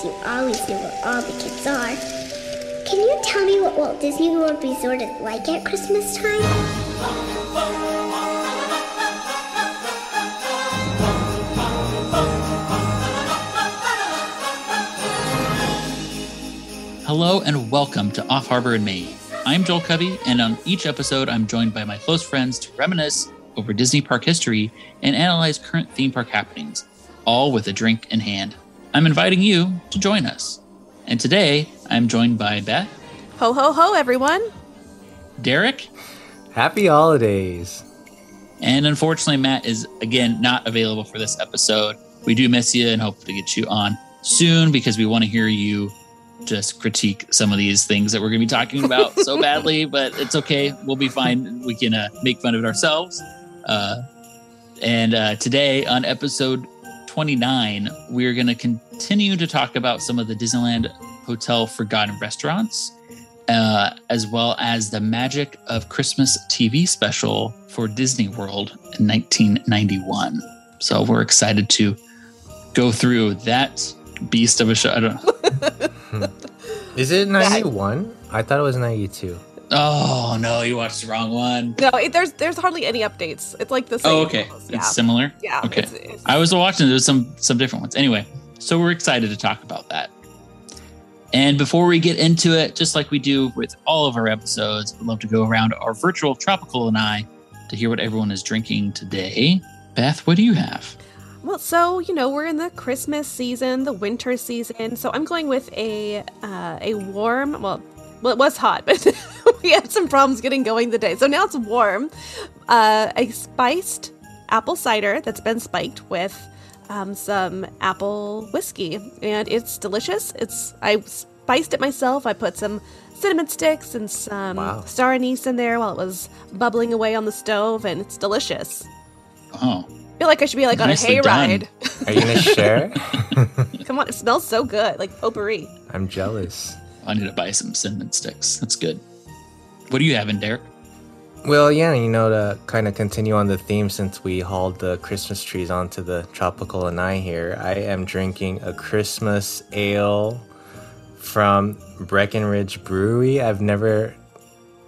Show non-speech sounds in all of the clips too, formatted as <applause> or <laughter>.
Says you always know where all the kids are. Can you tell me what Walt Disney World Resort is like at Christmas time? Hello and welcome to Off Harbor in Main. I'm Joel Covey, and on each episode, I'm joined by my close friends to reminisce over Disney park history and analyze current theme park happenings, all with a drink in hand. I'm inviting you to join us. And today, I'm joined by Beth, Ho ho ho, everyone. Derek, Happy holidays. and unfortunately, Matt is again not available for this episode. We do miss you and hope to get you on soon because we want to hear you just critique some of these things that we're going to be talking about so <laughs> badly, but it's okay. We'll be fine. We can uh, make fun of it ourselves. Uh, and uh, today on episode 29, we're going to continue to talk about some of the Disneyland Hotel Forgotten Restaurants, uh, as well as the Magic of Christmas TV special for Disney World in 1991. So we're excited to go through that beast of a show. I don't, <laughs> Is it 91? I thought it was 92. Oh no, you watched the wrong one. No, it, there's there's hardly any updates. It's like the same. Oh, okay. Yeah. It's similar. yeah. okay. It's, it's, I was watching. There's some some different ones. Anyway, so we're excited to talk about that. And before we get into it, just like we do with all of our episodes, we'd love to go around our virtual tropical and I to hear what everyone is drinking today. Beth, what do you have? well, so you know we're in the Christmas season, the winter season. So I'm going with a uh, a warm. Well, well, it was hot, <laughs> but <laughs> we had some problems getting going the day. So now it's warm. Uh, a spiced apple cider that's been spiked with um, some apple whiskey, and it's delicious. It's I spiced it myself. I put some cinnamon sticks and some Wow. star anise in there while it was bubbling away on the stove, and it's delicious. Oh, I feel like I should be like Nicely on a done. hayride. <laughs> Are you going to share? <laughs> Come on, it smells so good, like potpourri. I'm jealous. I need to buy some cinnamon sticks. That's good. What are you having, Derek? Well, yeah, you know, to kind of continue on the theme since we hauled the Christmas trees onto the tropical and I here, I am drinking a Christmas ale from Breckenridge Brewery. I've never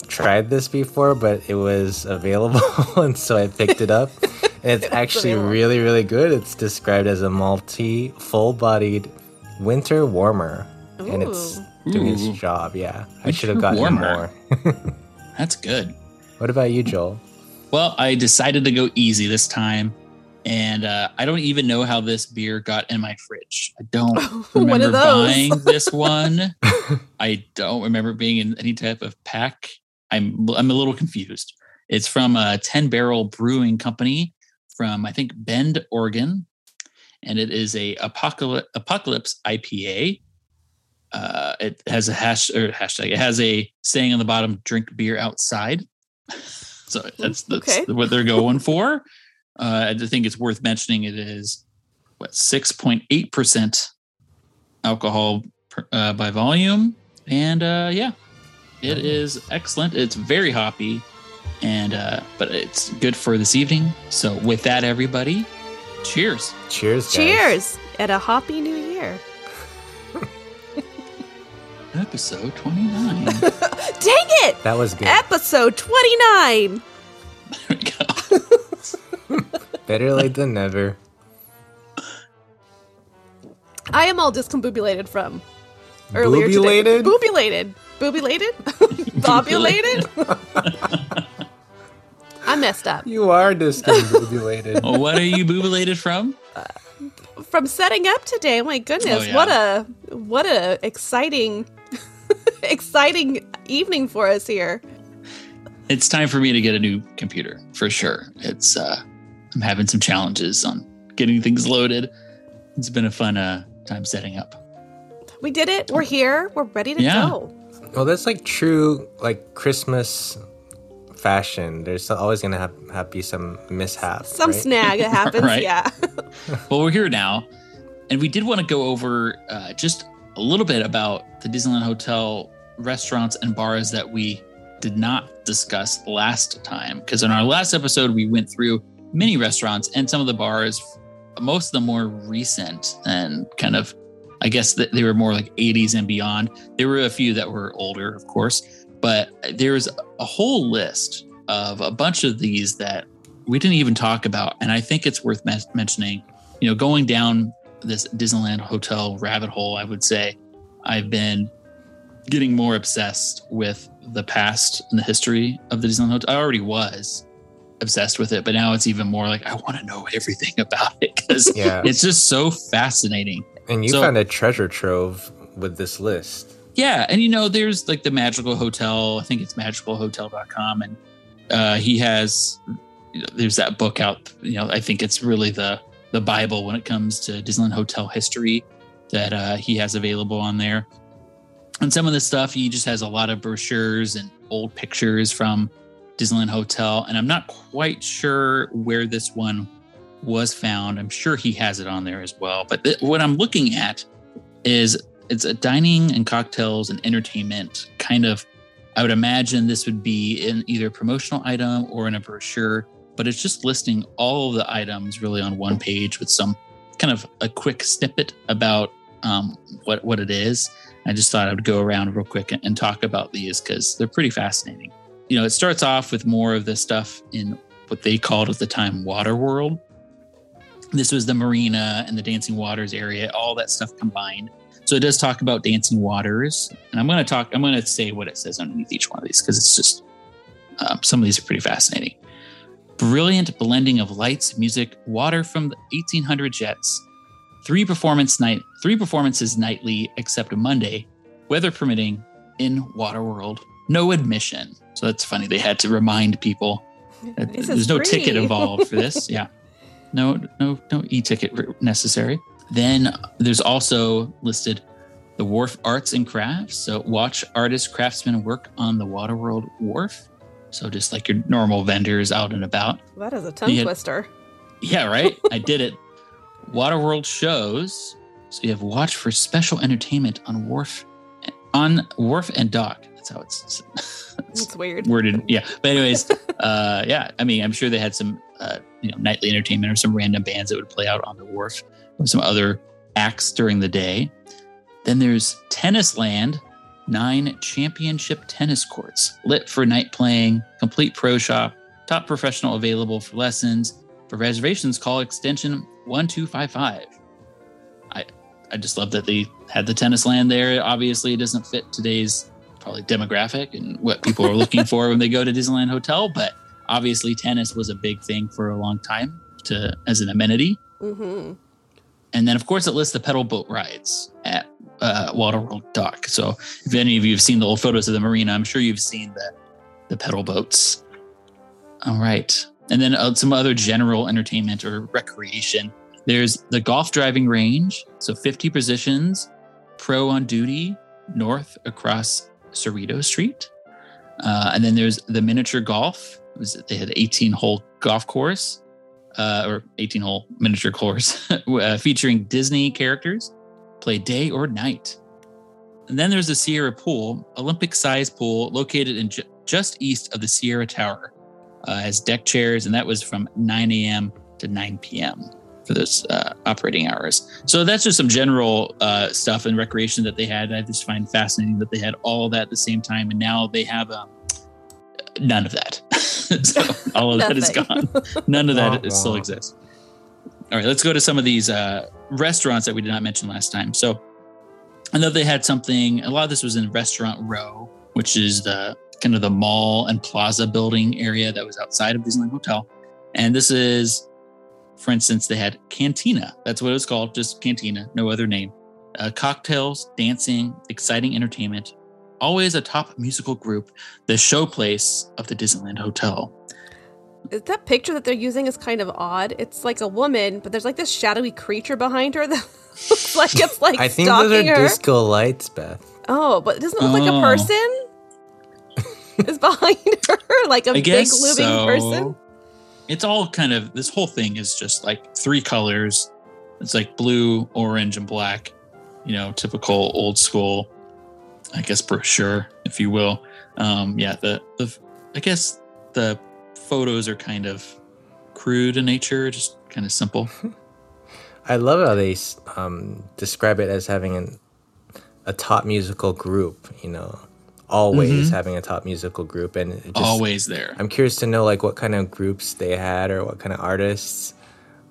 tried this before, but it was available, <laughs> and so I picked it up. And <laughs> it's actually really, really good. It's described as a malty, full bodied winter warmer. And it's doing its Ooh. job, yeah. I should have gotten warmer. more. <laughs> <laughs> That's good. What about you, Joel? Well, I decided to go easy this time. And uh, I don't even know how this beer got in my fridge. I don't <laughs> remember of buying this one. I don't remember being in any type of pack. I'm I'm a little confused. It's from a 10 Barrel Brewing Company from I think Bend, Oregon, and it is a apocalypse apocalypse IPA. Uh, it has a hash or hashtag. It has a saying on the bottom: "Drink beer outside." <laughs> so that's that's Okay. what they're going <laughs> for. Uh, I think it's worth mentioning. It is what six point eight percent alcohol per, uh, by volume, and uh, yeah, it is excellent. It's very hoppy, and uh, but it's good for this evening. So with that, everybody, cheers. Cheers, guys. Cheers and a happy new year. Episode twenty nine. <laughs> Dang it! That was good. Episode 29. there we go. Better late than never. I am all discombobulated from earlier today. Boobulated? Boobulated. Boobulated? <laughs> Bobulated? <laughs> I messed up. You are discombobulated. Oh, what are you boobulated from? Uh, From setting up today, oh my goodness, Oh, yeah. what a what a exciting <laughs> exciting evening for us here. It's time for me to get a new computer for sure. It's uh, I'm having some challenges on getting things loaded. It's been a fun uh, time setting up. We did it. We're here. We're ready to Yeah. go. well, that's like true, like Christmas fashion. There's always gonna have, have be some mishap. Some right? snag that <laughs> happens. Right. Yeah. <laughs> Well, we're here now, and we did want to go over uh, just a little bit about the Disneyland Hotel restaurants and bars that we did not discuss last time. Because in our last episode, we went through many restaurants and some of the bars, most of them more recent and kind of, I guess they were more like 80s and beyond. There were a few that were older, of course, but there's a whole list of a bunch of these that we didn't even talk about. And I think it's worth men- mentioning, you know, going down this Disneyland hotel rabbit hole, I would say I've been getting more obsessed with the past and the history of the Disneyland Hotel. I already was obsessed with it, but now it's even more like I want to know everything <laughs> about it because Yeah. it's just so fascinating. And you So- found a treasure trove with this list. Yeah, and you know, there's like the Magical Hotel. I think it's magicalhotel.com, and uh, he has there's that book out. You know, I think it's really the the Bible when it comes to Disneyland hotel history that uh, he has available on there. And some of the stuff he just has a lot of brochures and old pictures from Disneyland Hotel, and I'm not quite sure where this one was found. I'm sure he has it on there as well. But th- what I'm looking at is it's a dining and cocktails and entertainment kind of i would imagine this would be in either a promotional item or in a brochure but it's just listing all of the items really on one page with some kind of a quick snippet about um, what what it is. I just thought i would go around real quick and, and talk about these because they're pretty fascinating. You know it starts off with more of the stuff in what they called at the time water world. This was the marina and the dancing waters area all that stuff combined so it does talk about dancing waters, and I'm going to talk. I'm going to say what it says underneath each one of these because it's just um, some of these are pretty fascinating. Brilliant blending of lights, music, water from the 1800 jets. Three performance night, three performances nightly except Monday, weather permitting, in Waterworld. No admission. So that's funny. They had to remind people <laughs> that there's no free. ticket involved for this. <laughs> yeah, no, no, no e-ticket necessary. Then there's also listed the Wharf Arts and Crafts. So watch artists, craftsmen work on the Waterworld Wharf. So just like your normal vendors out and about. That is a tongue Yeah. twister. Yeah, right. <laughs> I did it. Waterworld shows. So you have watch for special entertainment on Wharf, on Wharf and Dock. That's how it's, <laughs> it's It's weird. worded. Yeah. But anyways, uh, yeah. I mean, I'm sure they had some, uh, you know, nightly entertainment or some random bands that would play out on the wharf some other acts during the day. Then there's Tennis Land, nine championship tennis courts lit for night playing, complete pro shop, top professional available for lessons. For reservations, call extension 1255. I I just love that they had the tennis land there. Obviously, it doesn't fit today's probably demographic and what people are looking for when they go to Disneyland Hotel, but obviously tennis was a big thing for a long time to as an amenity. Mm-hmm. And then, of course, it lists the pedal boat rides at uh, Waterworld Dock. So, if any of you have seen the old photos of the marina, I'm sure you've seen the the pedal boats. All right, and then uh, some other general entertainment or recreation. There's the golf driving range, so 50 positions, pro on duty, north across Cerrito Street. Uh, and then there's the miniature golf. It was, they had an 18 hole golf course uh, or 18 hole miniature course <laughs> uh, featuring Disney characters, play day or night. And then there's the Sierra Pool, Olympic sized pool located in ju- just east of the Sierra Tower. Uh, has deck chairs, and that was from 9 a.m. to 9 p.m. for those uh, operating hours. So that's just some general uh, stuff and recreation that they had. I just find fascinating that they had all that at the same time, and now they have um, none of that. <laughs> so all of that is gone. None of that Wah, still wah. exists. All right, let's go to some of these uh, restaurants that we did not mention last time. So I know they had something. A lot of this was in Restaurant Row, which is the kind of the mall and plaza building area that was outside of Disneyland Hotel. And this is, for instance, they had Cantina. That's what it was called, just Cantina, no other name. Uh, cocktails, dancing, exciting entertainment. Always a top musical group. The showplace of the Disneyland Hotel. That picture that they're using is kind of odd. It's like a woman, but there's like this shadowy creature behind her <laughs> that looks like it's like I think those are her. disco lights, Beth. Oh, but it doesn't look like a Oh. person. <laughs> is behind her <laughs> like a I big looming so. person. It's all kind of this whole thing is just like three colors. It's like blue, orange, and black. You know, typical old school, I guess brochure, if you will. Um, yeah, the the I guess the photos are kind of crude in nature, just kind of simple. <laughs> I love how they um, describe it as having an, a top musical group. You know, always Mhm. having a top musical group, and just, Always there. I'm curious to know like what kind of groups they had or what kind of artists.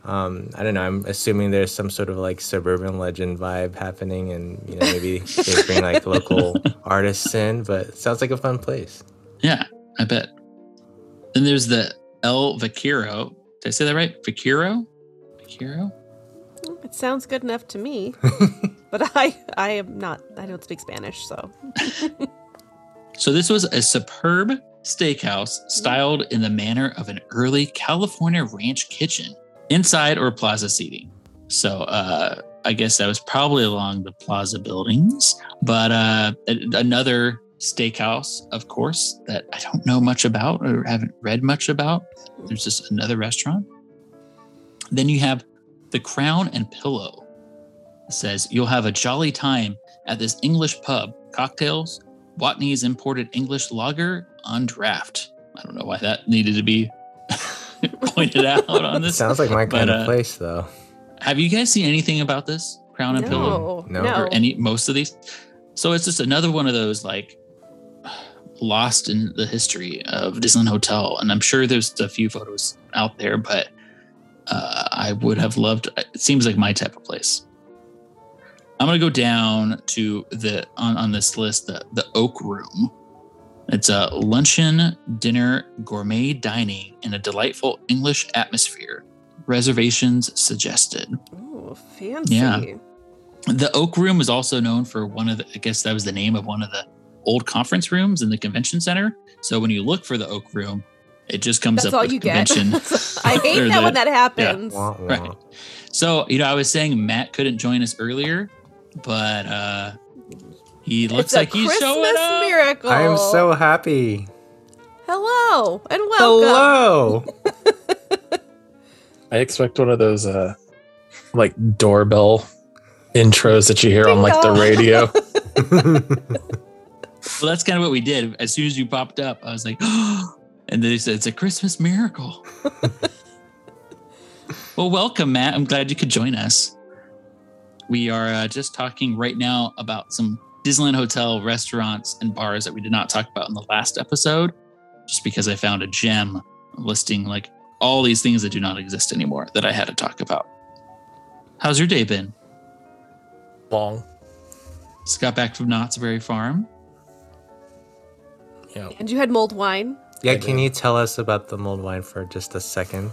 Um, I don't know. I'm assuming there's some sort of like suburban legend vibe happening, and you know maybe <laughs> they bring like local artists in. But it sounds like a fun place. Yeah, I bet. Then there's the El Vaquero. Did I say that right? Vaquero? Vaquero? It sounds good enough to me. <laughs> but I I am not I don't speak Spanish, so So this was a superb steakhouse styled in the manner of an early California ranch kitchen, inside or plaza seating. So uh, I guess that was probably along the plaza buildings, but uh, another steakhouse, of course, that I don't know much about or haven't read much about. There's just another restaurant. Then you have the Crown and Pillow. It says you'll have a jolly time at this English pub. Cocktails, Watney's imported English lager on draft. I don't know why that needed to be <laughs> <laughs> pointed out on this. Sounds like my but, kind uh, of place, though. Have you guys seen anything about this Crown and Pillow no, No. no. or any most of these? So it's just another one of those like lost in the history of Disneyland Hotel, and I'm sure there's a few photos out there, but uh, I would have loved. It seems like my type of place. I'm gonna go down to the on on this list the the Oak Room. It's a luncheon, dinner, gourmet dining in a delightful English atmosphere. Reservations suggested. Ooh, fancy. Yeah. The Oak Room is also known for one of the, I guess that was the name of one of the old conference rooms in the convention center. So when you look for the Oak Room, it just comes That's up all with you get. convention. <laughs> I hate <laughs> that the- when that happens. Wah, wah. Right. so, you know, I was saying Matt couldn't join us earlier, but uh he looks like he's Christmas showing up. miracle. I am so happy. Hello and welcome. Hello. <laughs> I expect one of those uh like doorbell intros that you hear on like the radio. <laughs> <laughs> Well, that's kind of what we did. As soon as you popped up, I was like, <gasps> and then he said, it's a Christmas miracle. well, welcome, Matt. I'm glad you could join us. We are uh, just talking right now about some Disneyland Hotel restaurants and bars that we did not talk about in the last episode, just because I found a gem listing like all these things that do not exist anymore that I had to talk about. How's your day been? Long. Just got back from Knott's Berry Farm. Yeah. And you had mulled wine. yeah, can you tell us about the mulled wine for just a second?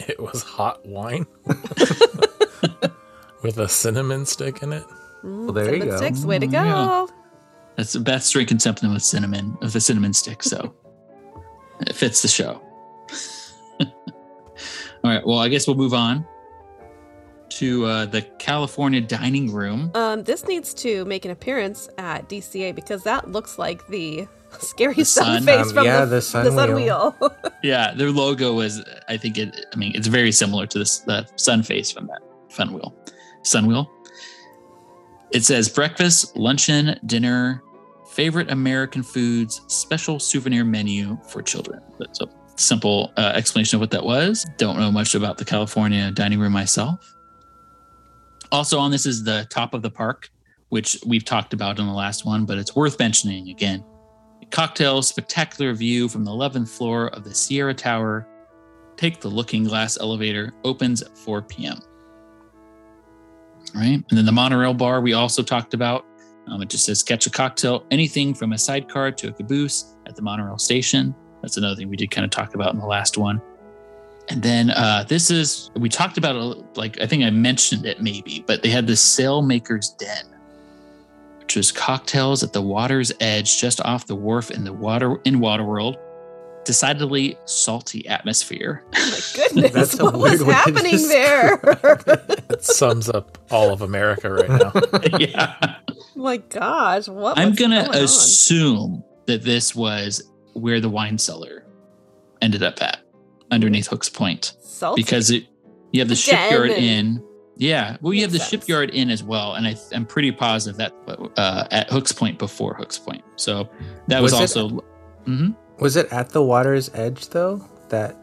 It was hot wine <laughs> <laughs> with a cinnamon stick in it. Well, there you cinnamon go. Sticks, way to Mm, go. yeah. That's Beth's drinking something with cinnamon, with the cinnamon stick, so it fits the show. <laughs> All right, well, I guess we'll move on to uh, the California dining room. Um, this needs to make an appearance at DCA because that looks like the <laughs> scary The sun, sun? face Um, from yeah, the, the sun the sun wheel. wheel. <laughs> Yeah, their logo was, I think it, I mean, it's very similar to this, the sun face from that fun wheel, sun wheel. It says breakfast, luncheon, dinner, favorite American foods, special souvenir menu for children. That's a simple uh, explanation of what that was. Don't know much about the California dining room myself. Also, on this is the top of the park, which we've talked about in the last one, but it's worth mentioning again. Cocktail spectacular view from the 11th floor of the Sierra Tower. Take the looking glass elevator, opens at 4 p.m. Right. And then the monorail bar we also talked about. Um, it just says catch a cocktail, anything from a sidecar to a caboose at the monorail station. That's another thing we did kind of talk about in the last one. And then uh, this is, we talked about like, I think I mentioned it maybe, but they had this Sailmaker's Den which was cocktails at the water's edge just off the wharf in the water in Waterworld. Decidedly salty atmosphere. <laughs> Oh my <laughs> goodness, That's a what was way happening describe there? It <laughs> sums up all of America right now. yeah. my gosh, what? I'm was gonna going on? assume that this was where the wine cellar ended up at, underneath Hook's Pointe. Salty. Because it you have the The den shipyard and- inn. Yeah. Well you have the sense. shipyard inn as well. And I I'm pretty positive that uh, at Hook's Pointe before Hook's Pointe. So that was, Was it- also Mhm. Was it at the water's edge though? That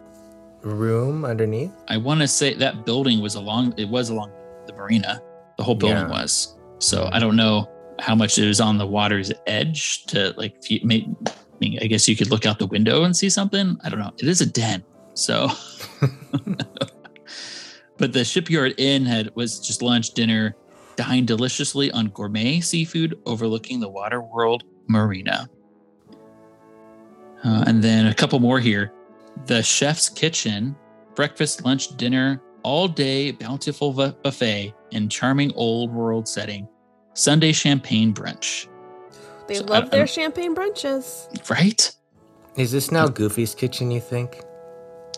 room underneath? I want to say that building was along. It was along the marina. The whole building Yeah. was. So I don't know how much it was on the water's edge to like. If you, may, I mean, I guess you could look out the window and see something. I don't know. It is a den, so. <laughs> but the shipyard inn had was just lunch, dinner, dined deliciously on gourmet seafood overlooking the water world marina. Uh, and then a couple more here. The chef's kitchen, breakfast, lunch, dinner, all day bountiful bu- buffet in charming old world setting. Sunday champagne brunch. They So, love I- their I'm- champagne brunches. Right? Is this now Goofy's kitchen, you think?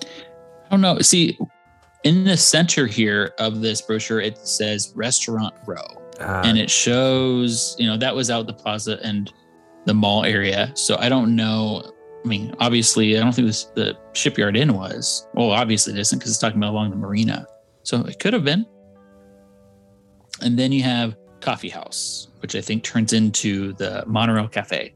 I don't know. See, in the center here of this brochure, it says Restaurant Row. Uh, and it shows you know that was out the plaza and the mall area so i don't know i mean obviously i don't think this the shipyard inn was well obviously it isn't because it's talking about along the marina so it could have been and then you have coffee house which i think turns into the monorail cafe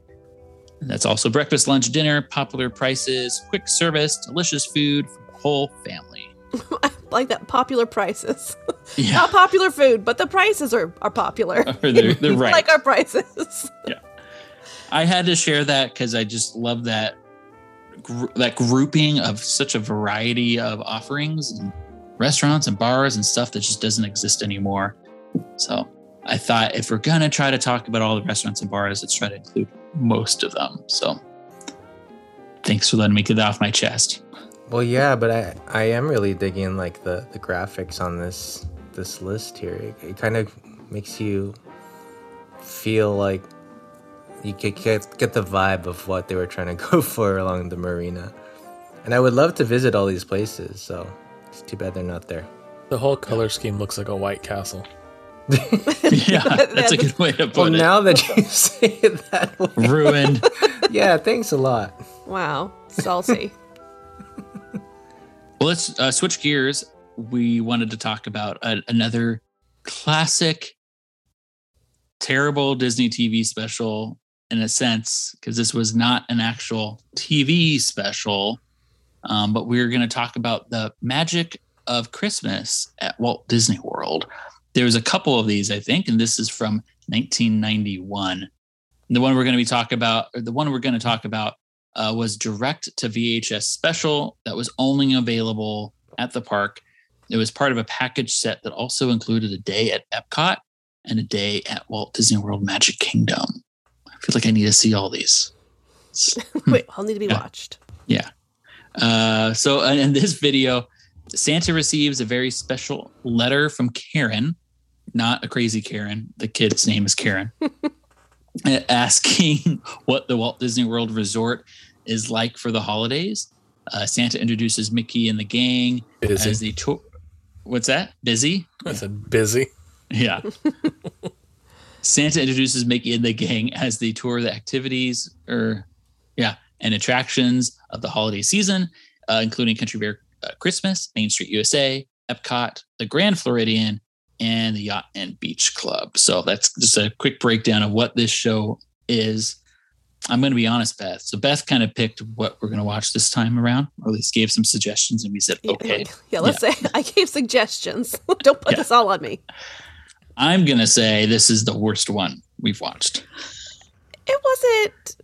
and that's also breakfast lunch dinner popular prices quick service delicious food for the whole family <laughs> I like that popular prices. <laughs> yeah Not popular food, but the prices are, are popular. <laughs> they're, they're right like our prices. Yeah. I had to share that because I just love that that grouping of such a variety of offerings and restaurants and bars and stuff that just doesn't exist anymore. So I thought if we're gonna try to talk about all the restaurants and bars, let's try to include most of them. So thanks for letting me get that off my chest. well, yeah, but I I am really digging like the the graphics on this this list here. It, it kind of makes you feel like you get, get get the vibe of what they were trying to <laughs> go for along the marina. And I would love to visit all these places. So it's too bad they're not there. The whole color scheme looks like a White Castle. <laughs> yeah, that's a good way to put Well, it. now that you <laughs> say it that way, Ruined. yeah, thanks a lot. Wow. Salty. Well, let's uh, switch gears. We wanted to talk about a, another classic, terrible Disney TV special in a sense, because this was not an actual TV special. Um, but we're going to talk about the magic of Christmas at Walt Disney World. There's a couple of these, I think, and this is from 1991. The one we're going to be talking about, or the one we're going to talk about, uh, was direct to VHS special that was only available at the park. It was part of a package set that also included a day at Epcot and a day at Walt Disney World Magic Kingdom. I feel like I need to see all these. <laughs> Wait, I'll need to be Yeah. watched. Yeah. Uh, so in this video, Santa receives a very special letter from Karen, not a crazy Karen. The kid's name is Karen, <laughs> uh, asking what the Walt Disney World Resort is like for the holidays. Uh, Santa introduces Mickey and the gang Busy. as they tour. What's that? Busy? I said busy. Yeah. <laughs> Santa introduces Mickey and the gang as they tour the activities or yeah, and attractions of the holiday season, uh, including Country Bear uh, Christmas, Main Street USA, Epcot, the Grand Floridian, and the Yacht and Beach Club. So that's just a quick breakdown of what this show is. I'm going to be honest, Beth. So Beth kind of picked what we're going to watch this time around, or at least gave some suggestions, and we said, okay. Yeah, let's say <laughs> I gave suggestions. <laughs> Don't put Yeah. this all on me. I'm going to say this is the worst one we've watched. It wasn't.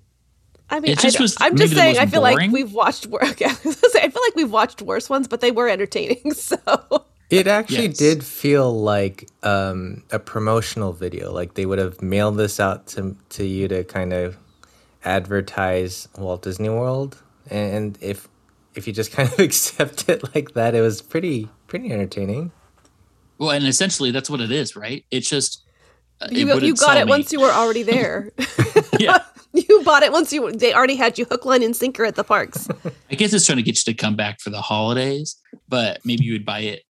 I mean, It just I, was am just saying. I feel boring. like we've watched. wor- <laughs> Okay, I, say, I feel like we've watched worse ones, but they were entertaining. <laughs> So It actually Yes. did feel like um, a promotional video. Like they would have mailed this out to to you to kind of advertise Walt Disney World, and if if you just kind of <laughs> accept it like that, it was pretty pretty entertaining. Well, and essentially that's what it is, right? It's just uh, it you, you got it me. once you were already there. <laughs> <laughs> yeah, you bought it once you. They already had you hook, line, and sinker at the parks. I guess it's trying to get you to come back for the holidays, but maybe you would buy it.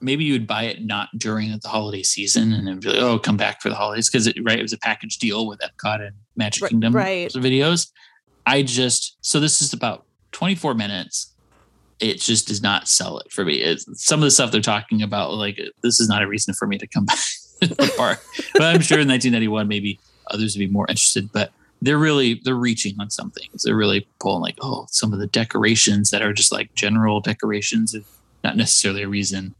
Maybe you would buy it not during the holiday season, and then be like, "Oh, come back for the holidays," because it right it was a package deal with Epcot and Magic Kingdom right. videos. I just so this is about 24 minutes. It just does not sell it for me. It's, some of the stuff they're talking about, like this is not a reason for me to come <laughs> back to the park. but I'm sure in 1991, maybe others would be more interested. But they're really they're reaching on some things. They're really pulling like oh some of the decorations that are just like general decorations, is not necessarily a reason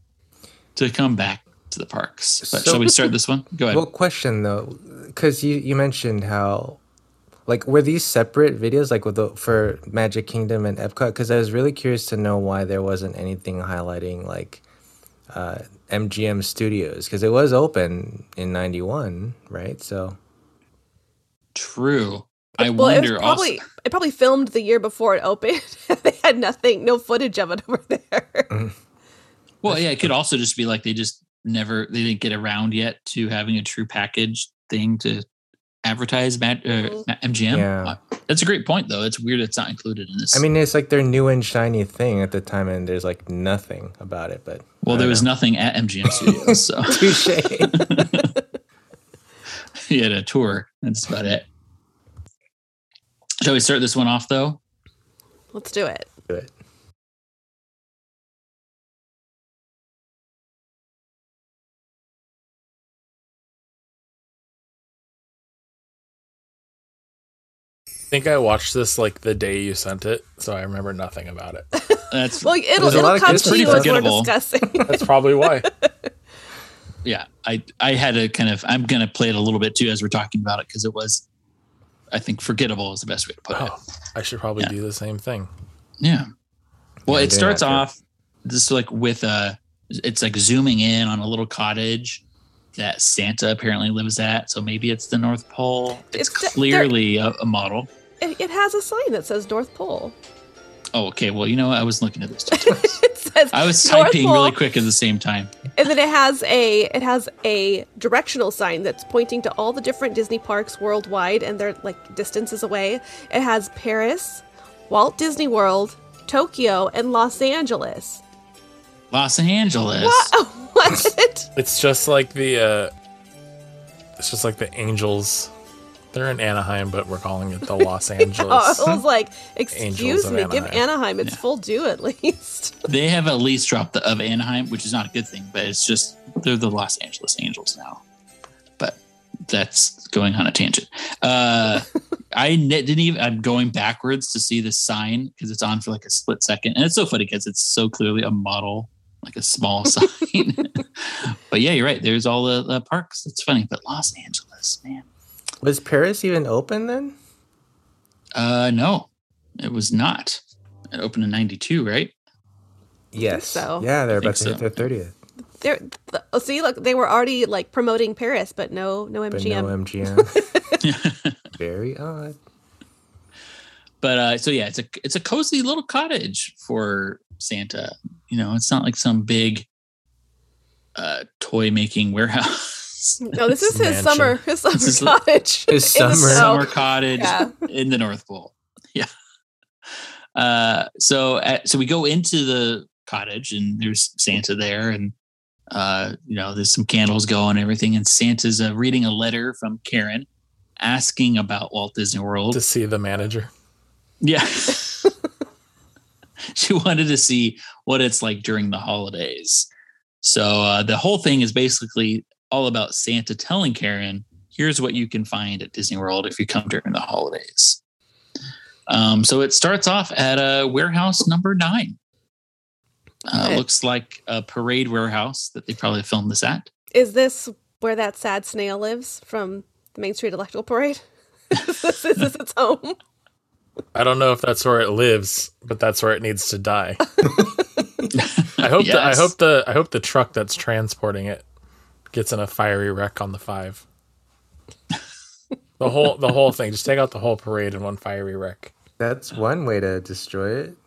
to come back to the parks. But So- shall we start this one? Go ahead. Well, question though, because you you mentioned how, like, were these separate videos, like with the for Magic Kingdom and Epcot? Because I was really curious to know why there wasn't anything highlighting like uh, MGM Studios because it was open in '91, right? So True. I well, it was wonder probably also. it probably filmed the year before it opened. <laughs> they had nothing, no footage of it over there. Well, yeah, it could also just be like they just never they didn't get around yet to having a true package thing to advertise Mag- uh. MGM. Yeah. Uh, That's a great point, though. It's weird it's not included in this. I mean, it's like their new and shiny thing at the time, and there's like nothing about it. But well, there don't was nothing at MGM Studios, so <laughs> touche. <laughs> he had a tour. That's about it. Shall we start this one off though? Let's do it. Do it. Think I watched this like the day you sent it, so I remember nothing about it. <laughs> That's Well, it'll, There's a lot it'll of come to pretty you as we're forgettable. discussing. <laughs> That's probably why. <laughs> yeah. I I had to kind of I'm gonna play it a little bit too as we're talking about it because it was I think forgettable is the best way to put it. Oh, I should probably Yeah. do the same thing. Yeah. Well, Yeah, it starts have to. off just like with a, it's like zooming in on a little cottage that Santa apparently lives at. So maybe it's the North Pole. It's, It's clearly a, a model. It, it has a sign that says North Pole. Oh, okay. Well, you know, what? I was looking at this. <laughs> it says I was North typing Pole, really quick at the same time. and then it has a it has a directional sign that's pointing to all the different Disney parks worldwide, and they're like distances away. It has Paris, Walt Disney World, Tokyo, and Los Angeles. Los Angeles. What? <laughs> what? It's just like the uh it's just like the Angels. They're in Anaheim, but we're calling it the <laughs> Los I Angeles. was like, Angels excuse of me, give Anaheim. Anaheim its full due at least. <laughs> They have at least dropped the of Anaheim, which is not a good thing, but it's just they're the Los Angeles Angels now. But that's going on a tangent. Uh, <laughs> I didn't even. I'm going backwards to see the sign because it's on for like a split second, and it's so funny because it's so clearly a model, like a small sign. but yeah, you're right. There's all the, the parks. It's funny, but Los Angeles, man. Was Paris even open then? Uh, no, it was not. It opened in '92, right? Yes. so. Yeah, they're about think to hit their thirtieth, They're th- oh, see, look, they were already like promoting Paris, but no, no but MGM. no MGM. <laughs> <laughs> Very odd. but uh so yeah it's a it's a cozy little cottage for santa you know it's not like some big uh toy making warehouse No, this is his Mansion. summer, his summer This is- cottage. His <laughs> summer- snow. summer cottage Yeah. in the north pole <laughs> yeah uh so uh, so we go into the cottage and there's santa there and uh you know there's some candles going and everything and santa's uh, reading a letter from karen asking about walt disney world to see the manager. Yeah. <laughs> she wanted to see what it's like during the holidays. So uh, the whole thing is basically all about Santa telling Karen, here's what you can find at Disney World if you come during the holidays. Um, so it starts off at uh, warehouse number nine. Uh, Okay. Looks like a parade warehouse that they probably filmed this at. Is this where that sad snail lives from the Main Street Electrical Parade? <laughs> is, this, is this its home? I don't know if that's where it lives, but that's where it needs to die. <laughs> I hope the, I hope the I hope the truck that's transporting it gets in a fiery wreck on the five. The whole the whole thing. Just take out the whole parade in one fiery wreck. That's one way to destroy it.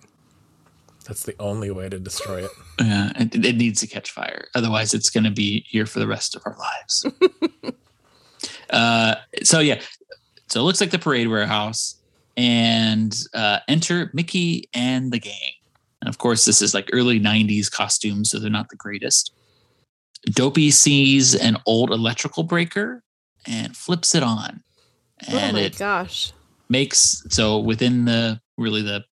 That's the only way to destroy it. Yeah, it, it needs to catch fire. Otherwise, it's going to be here for the rest of our lives. <laughs> uh, so yeah, so it looks like the parade warehouse, and uh, enter Mickey and the gang. And of course, this is like early '90s costumes, so they're not the greatest. Dopey sees an old electrical breaker and flips it on, oh and oh my it gosh. makes so within the really the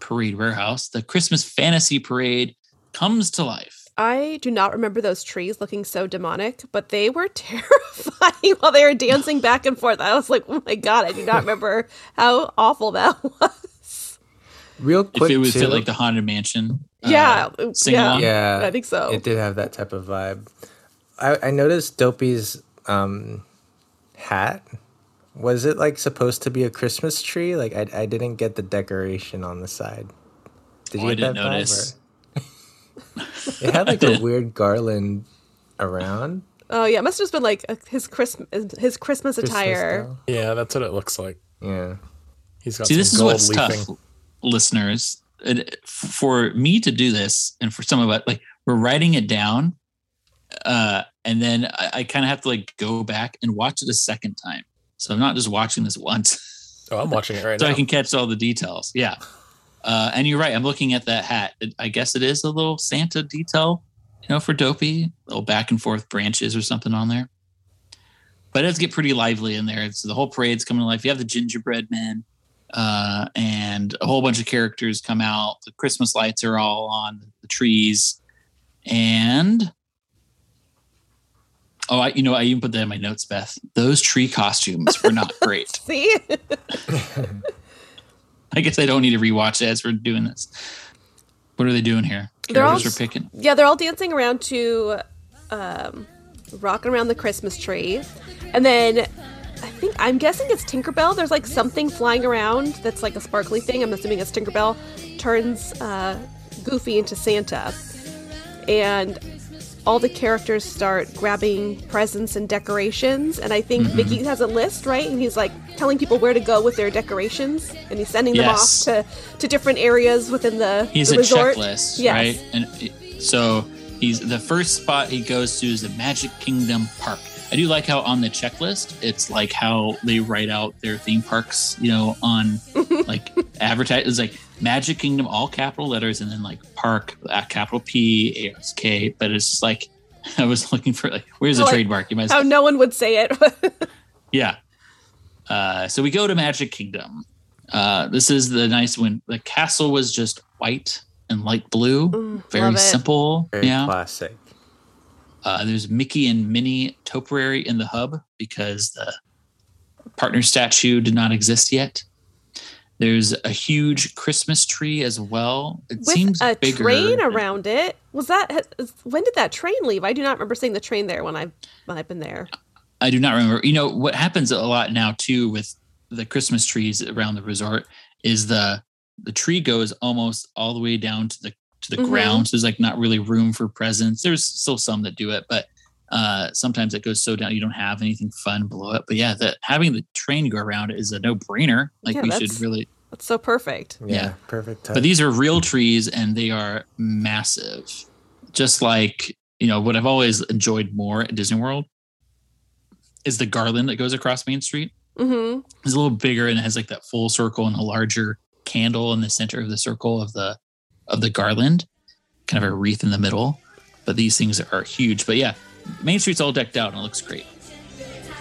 parade warehouse the christmas fantasy parade comes to life I do not remember those trees looking so demonic, but they were <laughs> terrifying while they were dancing back and forth. I was like, oh my god, I do not <laughs> remember how awful that <laughs> was. Real quick. If it was too, like the Haunted Mansion, yeah, sing yeah, yeah, I think so. It did have that type of vibe. I, I noticed Dopey's um, hat. Was it like supposed to be a Christmas tree? Like I, I didn't get the decoration on the side. Did Oh, you get didn't that vibe, notice. or- <laughs> it had like a weird garland around. oh yeah, it must have just been like uh, his Christmas his Christmas Christmas attire. style. Yeah, that's what it looks like. Yeah. He's got See, some this is what's leafing. tough, listeners. For me to do this, and for some of us, like we're writing it down, uh, and then I, I kind of have to like go back and watch it a second time. So I'm not just watching this once, <laughs> Oh, I'm watching it right so now. So i can catch all the details. Yeah, uh, and you're right. I'm looking at that hat. It, I guess it is a little Santa detail, you know, for Dopey, little back and forth branches or something on there. But it does get pretty lively in there. It's the whole parade's coming to life. You have the gingerbread men, uh, and a whole bunch of characters come out. The Christmas lights are all on the trees, and oh, I, you know, I even put that in my notes, Beth. Those tree costumes were not <laughs> great. See, <laughs> I guess I don't need to rewatch it as we're doing this. What are they doing here? They're all- are picking. yeah, they're all dancing around to, um, rocking around the Christmas tree, and then I think I'm guessing it's Tinkerbell. There's like something flying around that's like a sparkly thing. I'm assuming it's Tinkerbell turns uh, Goofy into Santa, and all the characters start grabbing presents and decorations. And I think Mm-hmm. Mickey has a list, right? And he's like telling people where to go with their decorations, and he's sending them Yes. off to, to different areas within the, He's the a resort. checklist, Yes. right? And so he's the first spot he goes to is the Magic Kingdom Park. I do like how on the checklist it's like how they write out their theme parks, you know, on <laughs> like advertise. It's like Magic Kingdom, all capital letters, and then like park, uh, capital P, A S K. But it's just like <laughs> I was looking for like where's the Like, trademark? You might How no one would say it. <laughs> Yeah. Uh, so we go to Magic Kingdom. Uh, this is the nice one. The castle was just white and light blue. Very Mm, love it. simple. Very yeah. classic. Uh, there's Mickey and Minnie topiary in the hub because the partner statue did not exist yet. There's a huge Christmas tree as well. It With seems a bigger. train around it. Was that when did that train leave? I do not remember seeing the train there when I've when I've been there. I do not remember. You know what happens a lot now too with the Christmas trees around the resort is the the tree goes almost all the way down to the to the Mhm. ground. So there's like not really room for presents. There's still some that do it, but uh sometimes it goes so down you don't have anything fun below it. But yeah, that having the train go around is a no brainer. Like Yeah, we should really That's so perfect. Yeah, Yeah. perfect. Touch. but these are real trees and they are massive. Just like, you know, what I've always enjoyed more at Disney World is the garland that goes across Main Street. hmm It's a little bigger and it has like that full circle and a larger candle in the center of the circle of the of the garland, kind of a wreath in the middle. But these things are huge. But yeah, Main Street's all decked out and it looks great.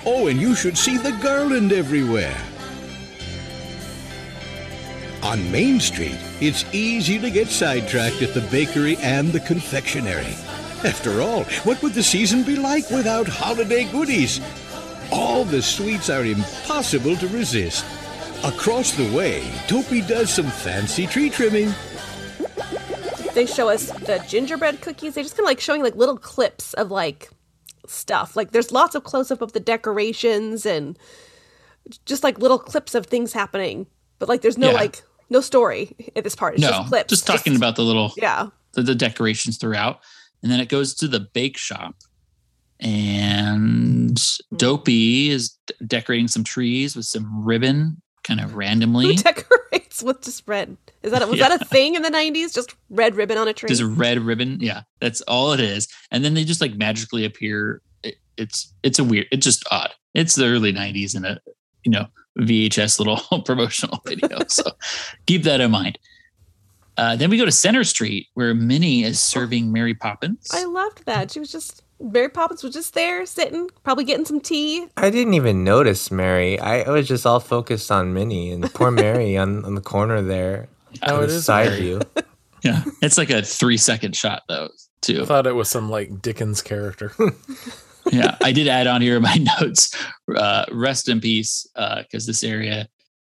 Oh, and you should see the garland everywhere. On Main Street, it's easy to get sidetracked at the bakery and the confectionery. After all, what would the season be like without holiday goodies? All the sweets are impossible to resist. Across the way, Dopey does some fancy tree trimming. They show us the gingerbread cookies. They just kind of like showing like little clips of like stuff. Like there's lots of close up of the decorations and just like little clips of things happening. But like there's no Yeah. like no story at this part. It's no, just clips. just talking about the little yeah. the, the decorations throughout. And then it goes to the bake shop. And mm. Dopey is decorating some trees with some ribbon kind of randomly. Who decorates with just red? Is that a, was that a thing in the '90s? Just red ribbon on a tree? A red ribbon. Yeah, that's all it is. And then they just like magically appear. It, it's it's a weird. It's just odd. It's the early '90s in a you know VHS little <laughs> promotional video. So <laughs> keep that in mind. Uh, then we go to Center Street where Minnie is serving Mary Poppins. I loved that. She was just Mary Poppins was just there sitting, probably getting some tea. I didn't even notice Mary. I, I was just all focused on Minnie and poor <laughs> Mary on, on the corner there. Oh, on it the is side Mary. view. <laughs> Yeah, it's like a three second shot though. too. I thought it was some like Dickens character. <laughs> yeah, I did add on here in my notes. Uh, rest in peace, because this area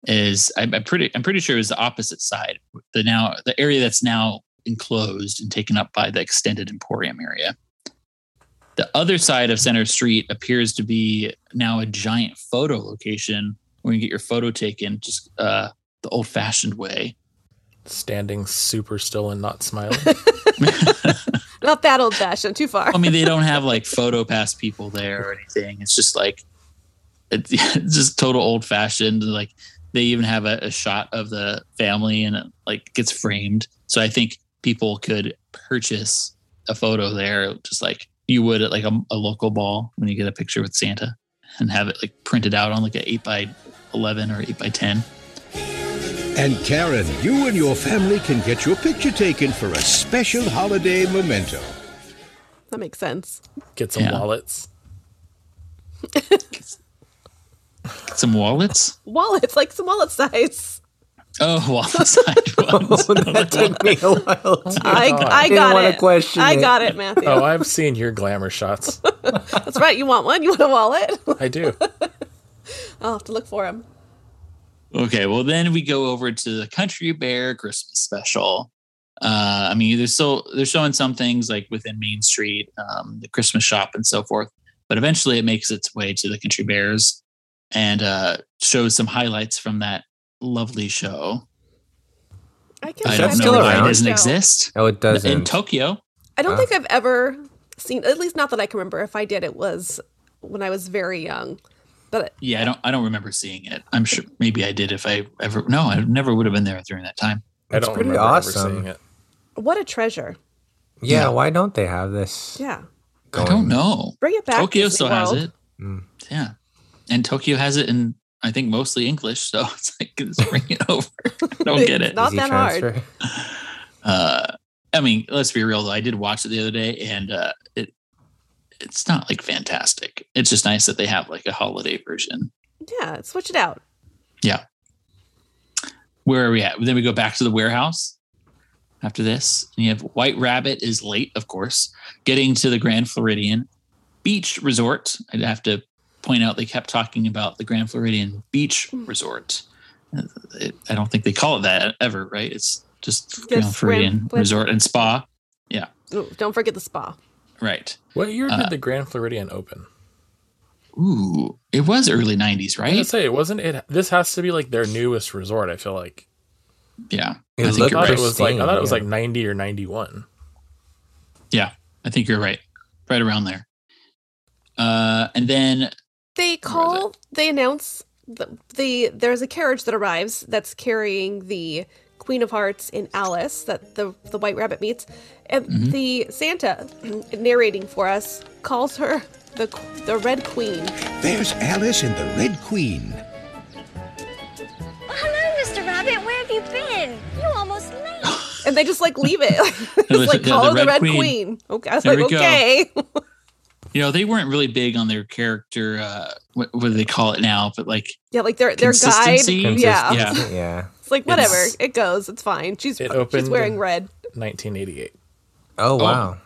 is I'm, I'm pretty I'm pretty sure is the opposite side. The now the area that's now enclosed and taken up by the extended Emporium area. The other side of Center Street appears to be now a giant photo location where you get your photo taken just uh, the old fashioned way. Standing super still and not smiling. <laughs> <laughs> Not that old fashioned, too far. I mean, they don't have like <laughs> photo pass people there or anything. It's just like it's, it's just total old fashioned. Like they even have a, a shot of the family and it like gets framed. So I think people could purchase a photo there, just like you would at like a, a local ball when you get a picture with Santa, and have it like printed out on like an eight by eleven or eight by ten. And Karen, you and your family can get your picture taken for a special holiday memento. That makes sense. Get some Yeah. wallets. <laughs> Some wallets. Wallets, like some wallet size. Oh, wallet side ones. that took me a while. <laughs> To I, I didn't got wanna it. question I it. got it, Matthew. Oh, I've seen your glamour shots. <laughs> That's right. You want one? You want a wallet? I do. <laughs> I'll have to look for them. Okay, well then we go over to the Country Bear Christmas special. Uh, I mean, they're still they're showing some things like within Main Street, um, the Christmas shop, and so forth. But eventually, it makes its way to the Country Bears and uh, shows some highlights from that lovely show. I can I don't still know why around? it doesn't exist Oh, it doesn't. in Tokyo. I don't Ah. think I've ever seen, at least not that I can remember. If I did, it was when I was very young. But Yeah, I don't I don't remember seeing it. I'm sure maybe I did if I ever. No, I never would have been there during that time. I don't pretty remember awesome. seeing it. what a treasure. yeah, Yeah. why don't they have this? Yeah. I don't know. Bring it back. Tokyo Disney still has it. Mm. Yeah. And Tokyo has it in I think mostly English, so <laughs> it's like just bring it over. <laughs> Don't get it. not Easy that hard. Uh I mean, let's be real though. I did watch it the other day and uh it it's not like fantastic. It's just nice that they have like a holiday version. Yeah, switch it out. Yeah. Where are we at? Then we go back to the warehouse after this. And you have White Rabbit is late, of course, getting to the Grand Floridian Beach Resort. I'd have to point out they kept talking about the Grand Floridian Beach Resort. Uh, It, I don't think they call it that ever, right? It's just Grand Grand- Floridian Grand- Resort and Spa. Ooh, don't forget the spa. Right. What year Uh, did the Grand Floridian open? Ooh, it was early 90s, right? I was gonna say it wasn't. It this has to be like their newest resort. I feel like. Yeah. It I I think you're thought right. it was like I thought it was yeah. like ninety or ninety one. Yeah. I think you're right. Right around there. Uh, and then They call, they announce the, the there's a carriage that arrives that's carrying the Queen of Hearts in Alice that the the White Rabbit meets, and Mm-hmm. the Santa narrating for us calls her the the Red Queen. There's Alice and the Red Queen. Hello, Mr. Rabbit. Where have you been? You almost late. And they just like leave it. <laughs> The- it's like the- call the the Red Red Queen. Queen. Okay, I was There like, we go. okay. <laughs> you know they weren't really big on their character uh what, what do they call it now but like yeah, like their their guide. Consistency? Yeah. Yeah. <laughs> Yeah. it's like whatever. It's- it goes. It's fine. She's It she's wearing red. Nineteen eighty eight. Oh wow.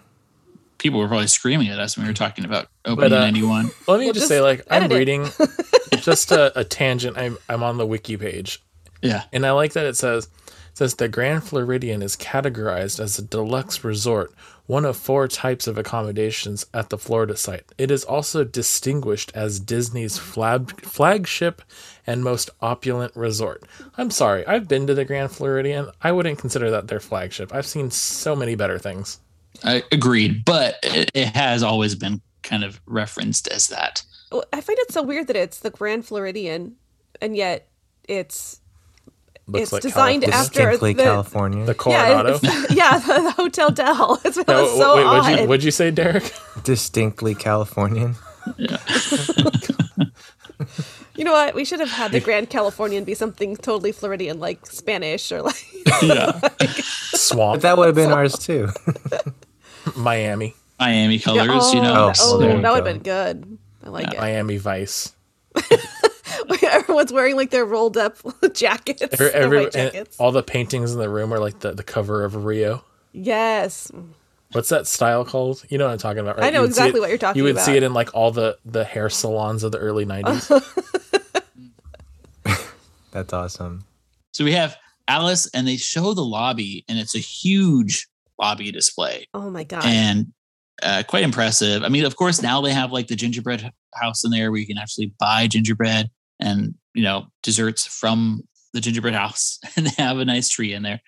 people were probably screaming at us when we were talking about opening But, uh, 91 <laughs> Let me Well, just, just say, like, I'm reading <laughs> just a, a tangent. I'm I'm on the wiki page, yeah and I like that it says it says the Grand Floridian is categorized as a deluxe resort, one of four types of accommodations at the Florida site. It is also distinguished as Disney's flag, flagship and most opulent resort. I'm sorry, I've been to the Grand Floridian. I wouldn't consider that their flagship. I've seen so many better things. i agreed but it, it has always been kind of referenced as that Well, I find it so weird that it's the Grand Floridian, and yet it's Looks It's like designed California. after- Distinctly the- California. the yeah, Coronado. it's, <laughs> yeah, the, the Hotel Del. <laughs> It's No, so wait, what'd odd. you, what'd you say, Derek? <laughs> Distinctly Californian. You know what? We should have had the Grand Californian be something totally Floridian, like Spanish or like. yeah Swamp, But that would have been ours too. Miami, miami colors oh, you know Oh, oh that, oh, that would have been good. I like it. Miami Vice. It. <laughs> Everyone's wearing like their rolled up <laughs> jackets. Every, their every- white jackets. all the paintings in the room are like the, the cover of Rio. yes. What's that style called? You know what I'm talking about, right? I know You would see exactly it- what you're talking about. You would see it in like all the the hair salons of the early '90s. <laughs> That's awesome. So we have Alice, and they show the lobby, and it's a huge lobby display, Oh my god. and uh, quite impressive. I mean, of course, now they have like the gingerbread house in there where you can actually buy gingerbread and you know desserts from the gingerbread house, <laughs> and they have a nice tree in there.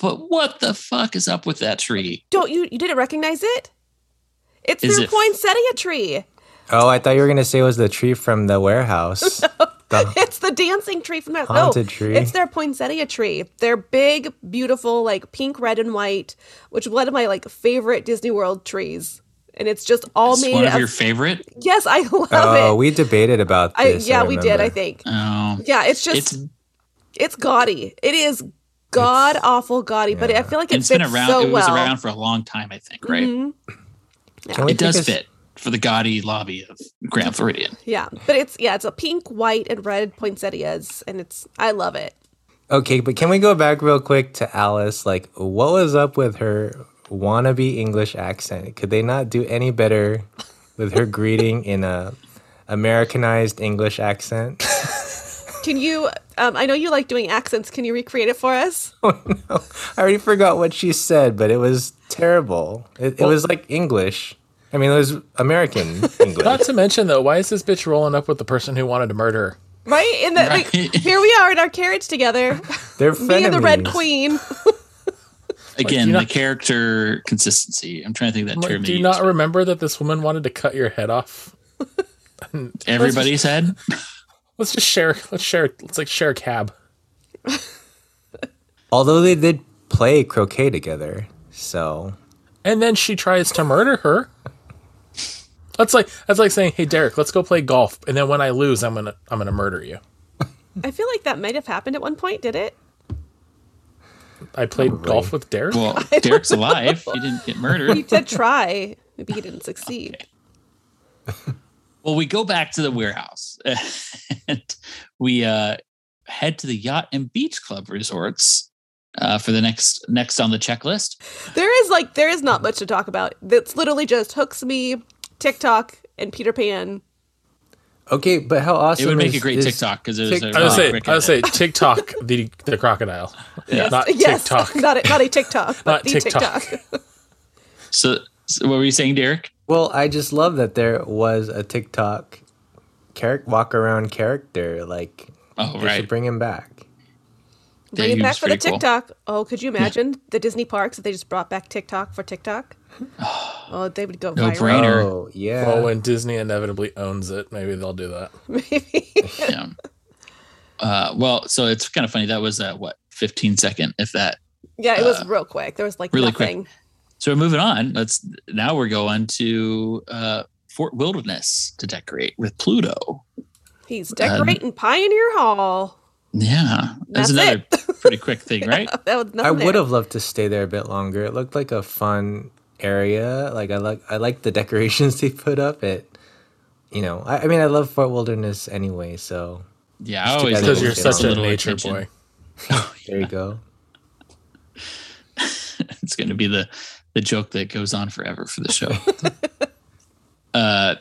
But what the fuck is up with that tree? Don't you you didn't recognize it? It's Is their it- poinsettia tree. Oh, I thought you were gonna say it was the tree from the warehouse. <laughs> the <laughs> It's the dancing tree from that. Haunted no, tree. It's their poinsettia tree. They're big, beautiful, like pink, red, and white, which is one of my like favorite Disney World trees. And it's just all It's made one of of. your favorite. yes, I <laughs> love oh, it. Oh, we debated about I, this. yeah, we did. I think. Oh, Yeah, it's just it's it's, gaudy. It is god awful gaudy, but I feel like it it's fits been around. so it was well. around for a long time, I think. Right? Mhm. Can we It does take a s- fit for the gaudy lobby of Grand Floridian. Yeah, but it's yeah, it's a pink, white, and red poinsettias, and it's I love it. Okay, but can we go back real quick to Alice? Like, what was up with her wannabe English accent? Could they not do any better with her greeting in a Americanized English accent? Can you? Um, I know you like doing accents. Can you recreate it for us? <laughs> oh no, I already forgot what she said, but it was terrible. It, it was like English. I mean, it was American <laughs> English. Not to mention though, why is this bitch rolling up with the person who wanted to murder her? Right? In the like, here we are in our carriage together, They're <laughs> me and the Red. Queen. Again, you the not- character consistency. I'm trying to think of that Like, term. do you use. not remember that this woman wanted to cut your head off? <laughs> Everybody head. <laughs> Let's just share. Let's share. Let's like share a cab. <laughs> Although they did play croquet together, so And then she tries to murder her. That's like that's like saying, "Hey Derek, let's go play golf." And then when I lose, I'm gonna I'm gonna murder you. I feel like that might have happened at one point. Did it? I played Probably. golf with Derek. Well, <laughs> Derek's alive. He didn't get murdered. He did try. Maybe he didn't succeed. Well, we go back to the warehouse <laughs> and we uh, head to the yacht and beach club resorts uh, for the next next on the checklist. There is like there is not much to talk about. That's literally just Hook, Smee, TikTok, and Peter Pan. Okay. But how awesome! It would make is- a great is TikTok because it was a TikTok- I would say quick I would say. TikTok the the crocodile, not yes, TikTok. <laughs> not a, not a TikTok, but Not the TikTok. TikTok. So, so what were you saying, Derek? Well, I just love that there was a TikTok character walk around character. Like Oh, they right. should bring him back. Bring he it back for the pretty cool. TikTok. Oh, could you imagine the Disney parks if they just brought back TikTok for TikTok? <sighs> Oh, they would go No viral. brainer. Oh yeah. Well, when Disney inevitably owns it, maybe they'll do that. <laughs> Maybe. Yeah. Uh, well, so it's kind of funny. That was uh, what 15 second, if that. yeah, it was Uh, real quick. There was like really quick. So we're moving on. Let's now we're going to uh, Fort Wilderness to decorate with Pluto. He's decorating Pioneer Hall. Yeah, that's, That's another pretty quick thing, right? <laughs> That was I nothing would have loved to stay there a bit longer. It looked like a fun area. Like I like I like the decorations <laughs> they put up. It, you know, I, I mean, I love Fort Wilderness anyway. So Yeah, I always Because you're such a a nature attention. boy. <laughs> there you go. <laughs> it's going to be the the joke that goes on forever for the show. uh,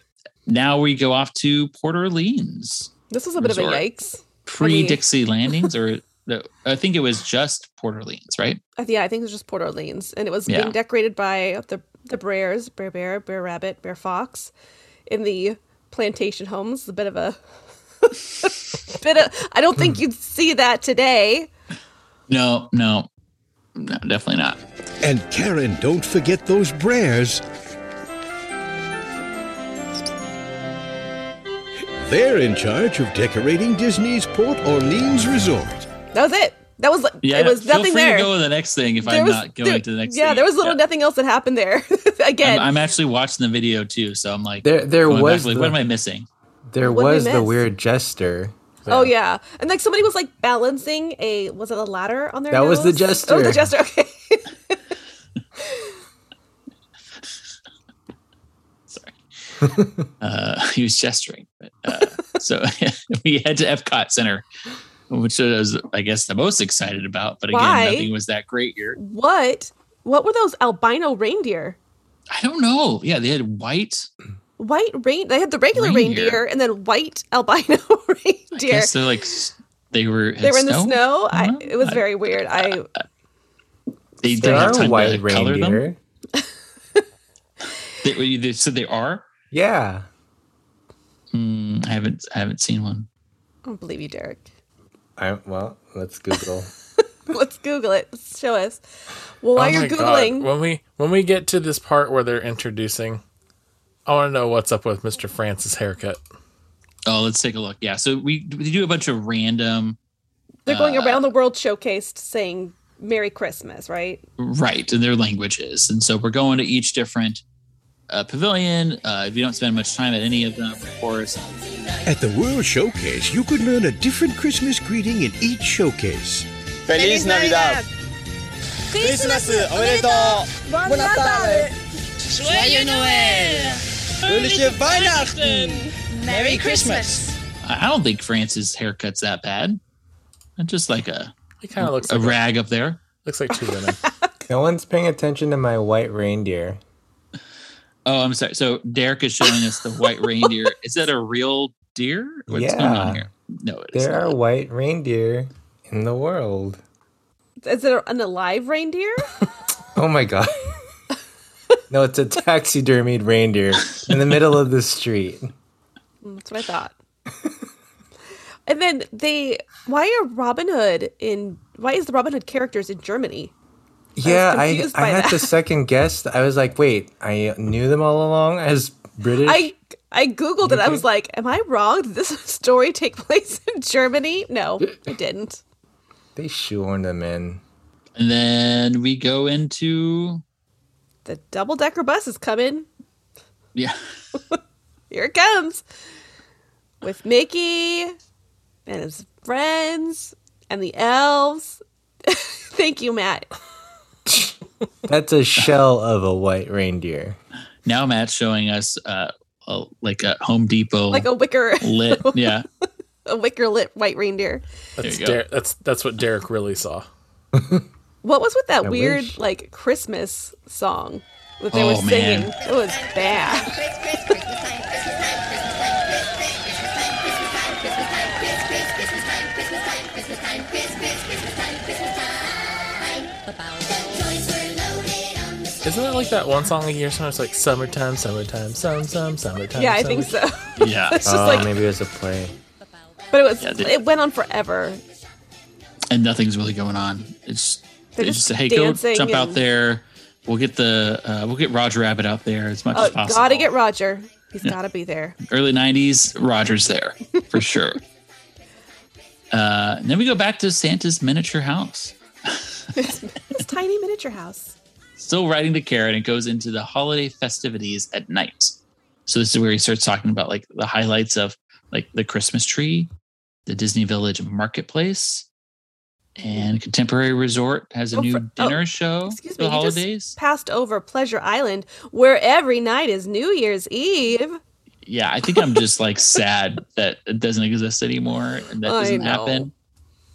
now we go off to Port Orleans, This is a bit of a yikes. pre Dixie Landings, or the, I think it was just Port Orleans, right? I- Yeah, I think it was just Port Orleans, and it was Yeah. being decorated by the the Brers, Brer Bear, Brer Rabbit, Brer Fox, in the plantation homes. A bit of a <laughs> bit of. I don't think you'd see that today. No, no, no, definitely not. And Karen, don't forget those Brers. They're in charge of decorating Disney's Port Orleans Resort. That was it. That was Yeah, it was feel nothing free there. to go to the next thing if There I'm was- not going there- to the next. Yeah, thing. there was little Yeah. nothing else that happened there. <laughs> Again, I'm, I'm actually watching the video too, so I'm like, There there going back, was like, what am I missing? there What was the weird jester. oh yeah, and like somebody was like balancing a was it a ladder on their That was the jester. Oh, the jester. jester. Okay. <laughs> Sorry, uh, he was gesturing. But, uh, so <laughs> we head to Epcot Center, which I was, I guess, the most excited about. But again, Why? nothing was that great here. what What were those albino reindeer? I don't know. Yeah, they had white. White rain. They had the regular Reindeer. reindeer, and then white <laughs> albino I reindeer. guess they're like they were. They were in the snow. I, Uh-huh. it was very weird. I They There didn't have are time white to color them. reindeer. <laughs> They, they said they are. Yeah. Hmm, I haven't. I haven't seen one. I don't believe you, Derek. I well, let's Google. <laughs> Let's Google it. Show us. Well, while Oh you're my God. googling, when we when we get to this part where they're introducing, I want to know what's up with Mr. Francis' haircut. Oh, let's take a look. Yeah, so we we do a bunch of random. they're going uh, around the world showcased saying "Merry Christmas," right? right in their languages and so we're going to each different uh, pavilion uh, if you don't spend much time at any of them of course At the World Showcase, you could learn a different Christmas greeting in each showcase. Feliz Navidad. Christmas おめでとう。Buon Natale. Joyeux Noël! Fröhliche Weihnachten. Merry Christmas! i I don't think france's haircut's that bad It's just like a, He kind of looks a like rag up there looks like two women. <laughs> no one's paying attention to my white reindeer. oh i'm sorry so derek is showing us the white <laughs> reindeer is that a real deer what's going on here no it is There are white reindeer in the world. Is it an alive reindeer? <laughs> Oh my god. no, it's a taxidermied reindeer in the middle of the street. That's what I thought. and then they, why are Robin Hood in? Why is the Robin Hood characters in Germany? Yeah, I, confused I had that. to <laughs> second guess. I was like, wait, I knew them all along as British. I I googled it. I was like, "Am I wrong? Did this <laughs> story take place in Germany?" No, it didn't. They shoehorned them in. and then we go into The double decker bus is coming. yeah <laughs> Here it comes with Mickey and his friends and the elves. Thank you, Matt. That's a shell of a white reindeer. now matt's showing us uh, a, like a home depot Like a wicker, lit <laughs> yeah a wicker lit white reindeer. That's. Der- that's that's what Derek really saw. What was with that I weird wish. like Christmas song that they Oh, were singing? man. It was bad. Isn't it like that one song you hear sometimes like summertime, summertime, some, some, summertime? Yeah, I think so. <laughs> yeah It's just Oh, like, maybe it was a play. but it was Yeah, they- it went on forever. and nothing's really going on. It's They're just just say, "Hey, go dancing jump out there. We'll get the uh, we'll get Roger Rabbit out there as much Oh, as possible." gotta get Roger. He's gotta be there. early '90s. Roger's there for <laughs> sure. Uh, and then we go back to Santa's miniature house. This tiny miniature house. Still writing to Karen, it goes into the holiday festivities at night. So this is where he starts talking about like the highlights of like the Christmas tree, the Disney Village Marketplace, and Contemporary Resort has a Oh, new for- oh, dinner show Excuse for me. the holidays. passed over Pleasure Island, where every night is New Year's Eve. yeah, I think I'm just like <laughs> sad that it doesn't exist anymore and that doesn't happen.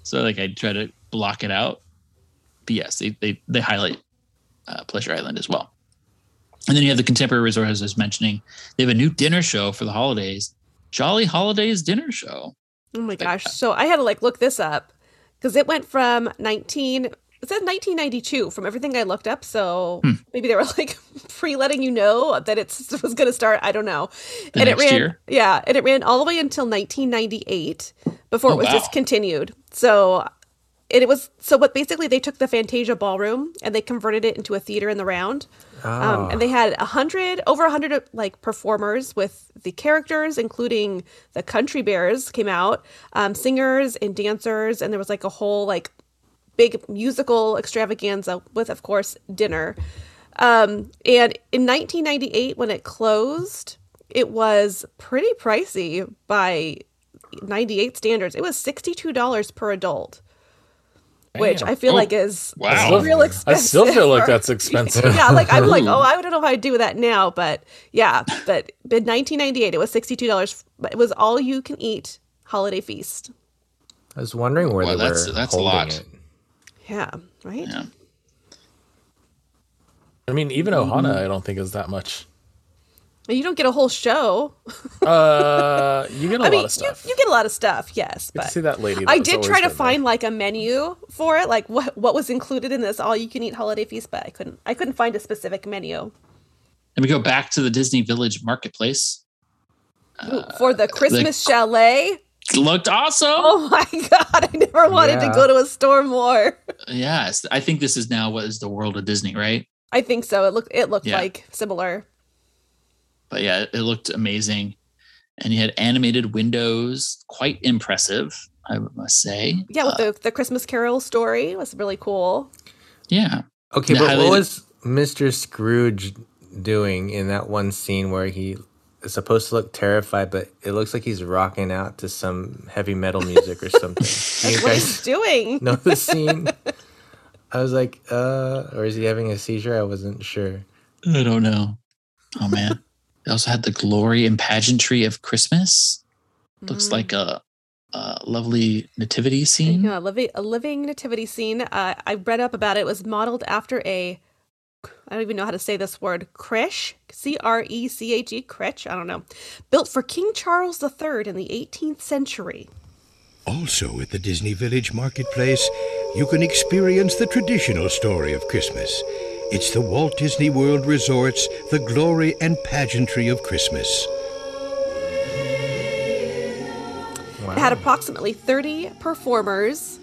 So like I try to block it out. But yes, they they, they highlight uh, Pleasure Island as well. And then you have the Contemporary Resort, as I was mentioning. They have a new dinner show for the holidays. Jolly Holidays Dinner Show. Oh my gosh! So I had to like look this up because it went from nineteen. It says 1992 from everything I looked up. So Hmm. maybe they were <laughs> like pre-letting you know that it was going to start. I don't know. The and it ran, year? yeah, and it ran all the way until 1998 before Oh, it was wow. discontinued. So it, it was so. What basically they took the Fantasia Ballroom and they converted it into a theater in the round. Um, and they had a hundred, over a hundred like performers with the characters, including the Country Bears came out, um, singers and dancers, and there was like a whole like big musical extravaganza with, of course, dinner. Um, and in 1998, when it closed, it was pretty pricey by 98 standards. It was $62 per adult, which I feel Oh, like is wow. real expensive. I still feel like that's expensive. yeah, like I'm like, <laughs> oh, I don't know if I'd do that now, but yeah, but in 1998, it was $62. But it was all you can eat holiday feast. I was wondering where Wow, they that's- were that's a holding lot. it. Yeah, right. Yeah. I mean, even mm-hmm. Ohana, I don't think is that much. You don't get a whole show. Uh, you get <laughs> a I lot mean, of stuff. You, you get a lot of stuff, yes. Get to But see that lady. I that was did try to been find like a menu for it, like what what was included in this all you can eat holiday feast, but I couldn't I couldn't find a specific menu And we go back to the Disney Village Marketplace. Ooh, for the Christmas chalet. It looked awesome. Oh my <laughs> god! I never wanted to go to a store more. Yes, I think this is now what is the world of Disney, right? I think so. It looked it looked Yeah. like similar. But yeah, it looked amazing. And you had animated windows, quite impressive, I must say. Yeah, with Uh, the the Christmas Carol story was really cool. yeah. Okay, They but what was Mr. Scrooge doing in that one scene where he is supposed to look terrified, but it looks like he's rocking out to some heavy metal music or <laughs> something? Do you That's what he's doing. know the scene? <laughs> I was like, uh, or is he having a seizure? I wasn't sure. I don't know. Oh man. They also had the glory and pageantry of Christmas. Looks Mm. like a, a lovely nativity scene. Yeah, a living, a living nativity scene. Uh, I read up about it. It was modeled after a, I don't even know how to say this word, creche, C R E C H E, creche, I don't know, built for King Charles III in the 18th century. Also at the Disney Village Marketplace, you can experience the traditional story of Christmas. It's the Walt Disney World Resort's The Glory and Pageantry of Christmas. Wow. It had approximately 30 performers.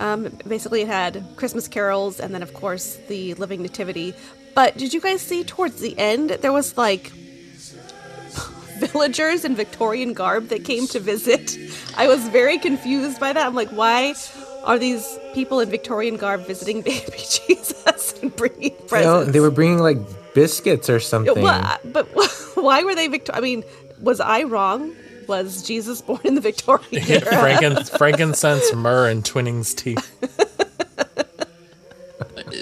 Um, basically, it had Christmas carols and then, of course, the Living Nativity. But did you guys see towards the end there was like <laughs> villagers in Victorian garb that came to visit? I was very confused by that. I'm like, why are these people in Victorian garb visiting <laughs> baby Jesus and bringing You know, they were bringing like biscuits or something. Wha- but <laughs> why were they Victor? I mean, was I wrong? Was Jesus born in the Victorian <laughs> era? Franken- frankincense, myrrh, and Twinings tea.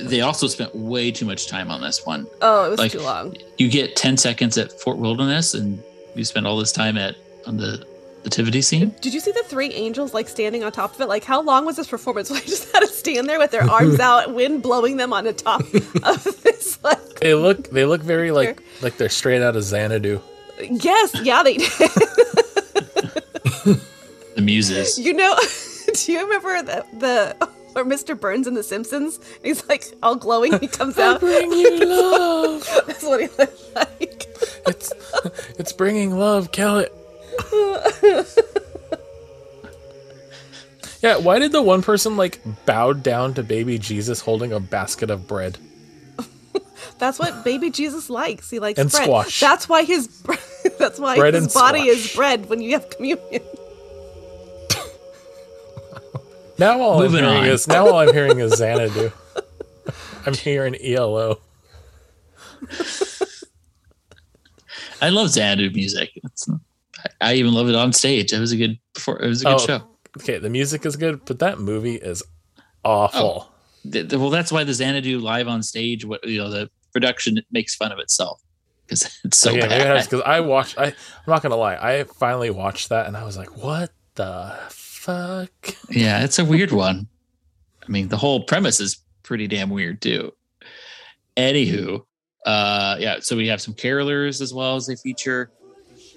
They also spent way too much time on this one. Oh, it was Like- too long. You get 10 seconds at Fort Wilderness and you spend all this time at on the nativity scene. Did you see the three angels like standing on top of it? Like, how long was this performance? <laughs> Like, just had to stand there with their <laughs> arms out, wind blowing them on the top of this. <laughs> Like, They look they look very like like they're straight out of Xanadu. yes, yeah, they did. The muses. you know, do you remember the the or Mr. Burns in The Simpsons? He's like all glowing. He comes out. Bring you love. That's what he looked like. It's it's bringing love, Kelly. <laughs> Yeah, why did the one person like bow down to baby Jesus holding a basket of bread? <laughs> That's what baby Jesus likes. He likes And bread. squash. That's why his <laughs> that's why Bread his and body is bread when you have communion. Now all Moving I'm hearing on. is now all I'm hearing is Xanadu. I'm hearing ELO. I love Xanadu music. It's, I, even love it on stage. It was a good it was a good Oh, show. Okay, the music is good, but that movie is awful. Th- th- well, that's why the Xanadu live on stage, what you know, the production makes fun of itself because <laughs> it's so bad. because I watched. I I'm not gonna lie. I finally watched that and I was like, "What the fuck?" Yeah, it's a weird one. I mean, the whole premise is pretty damn weird too. Anywho, uh, yeah, so we have some carolers as well as they feature,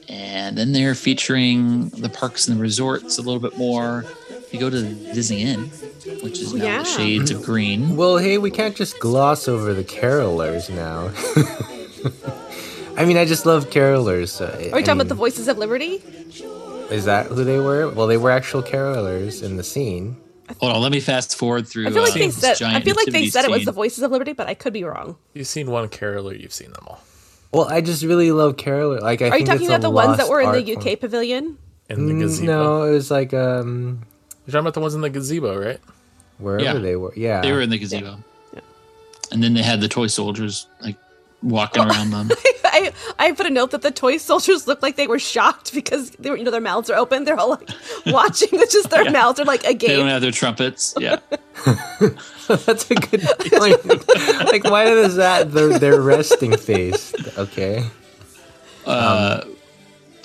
and then they're featuring the parks and the resorts a little bit more. You go to the Disney Inn, which is now Yeah. the Shades of Green. Well, hey, we can't just gloss over the carolers now. <laughs> I mean, I just love carolers. So, Are you talking about the Voices of Liberty? Is that who they were? Well, they were actual carolers in the scene. Hold on, let me fast forward through. I feel like uh, they said. I feel like they nativity said it was the Voices of Liberty, but I could be wrong. You've seen one caroler, you've seen them all. Well, I just really love caroler. Like, I Are you talking it's about the ones that were in art the form. UK pavilion? In the Mm, gazebo. No, it was like um You're talking about the ones in the gazebo, right? wherever Yeah. they were. Yeah, They were in the gazebo, and then they had the toy soldiers like walking Oh. around them. <laughs> I I put a note that the toy soldiers looked like they were shocked because they were you know their mouths are open. They're all like <laughs> watching with just their Yeah. mouths are like a game. They don't have their trumpets. Yeah. <laughs> that's a good point. like, why does that their their resting face? Okay, Uh,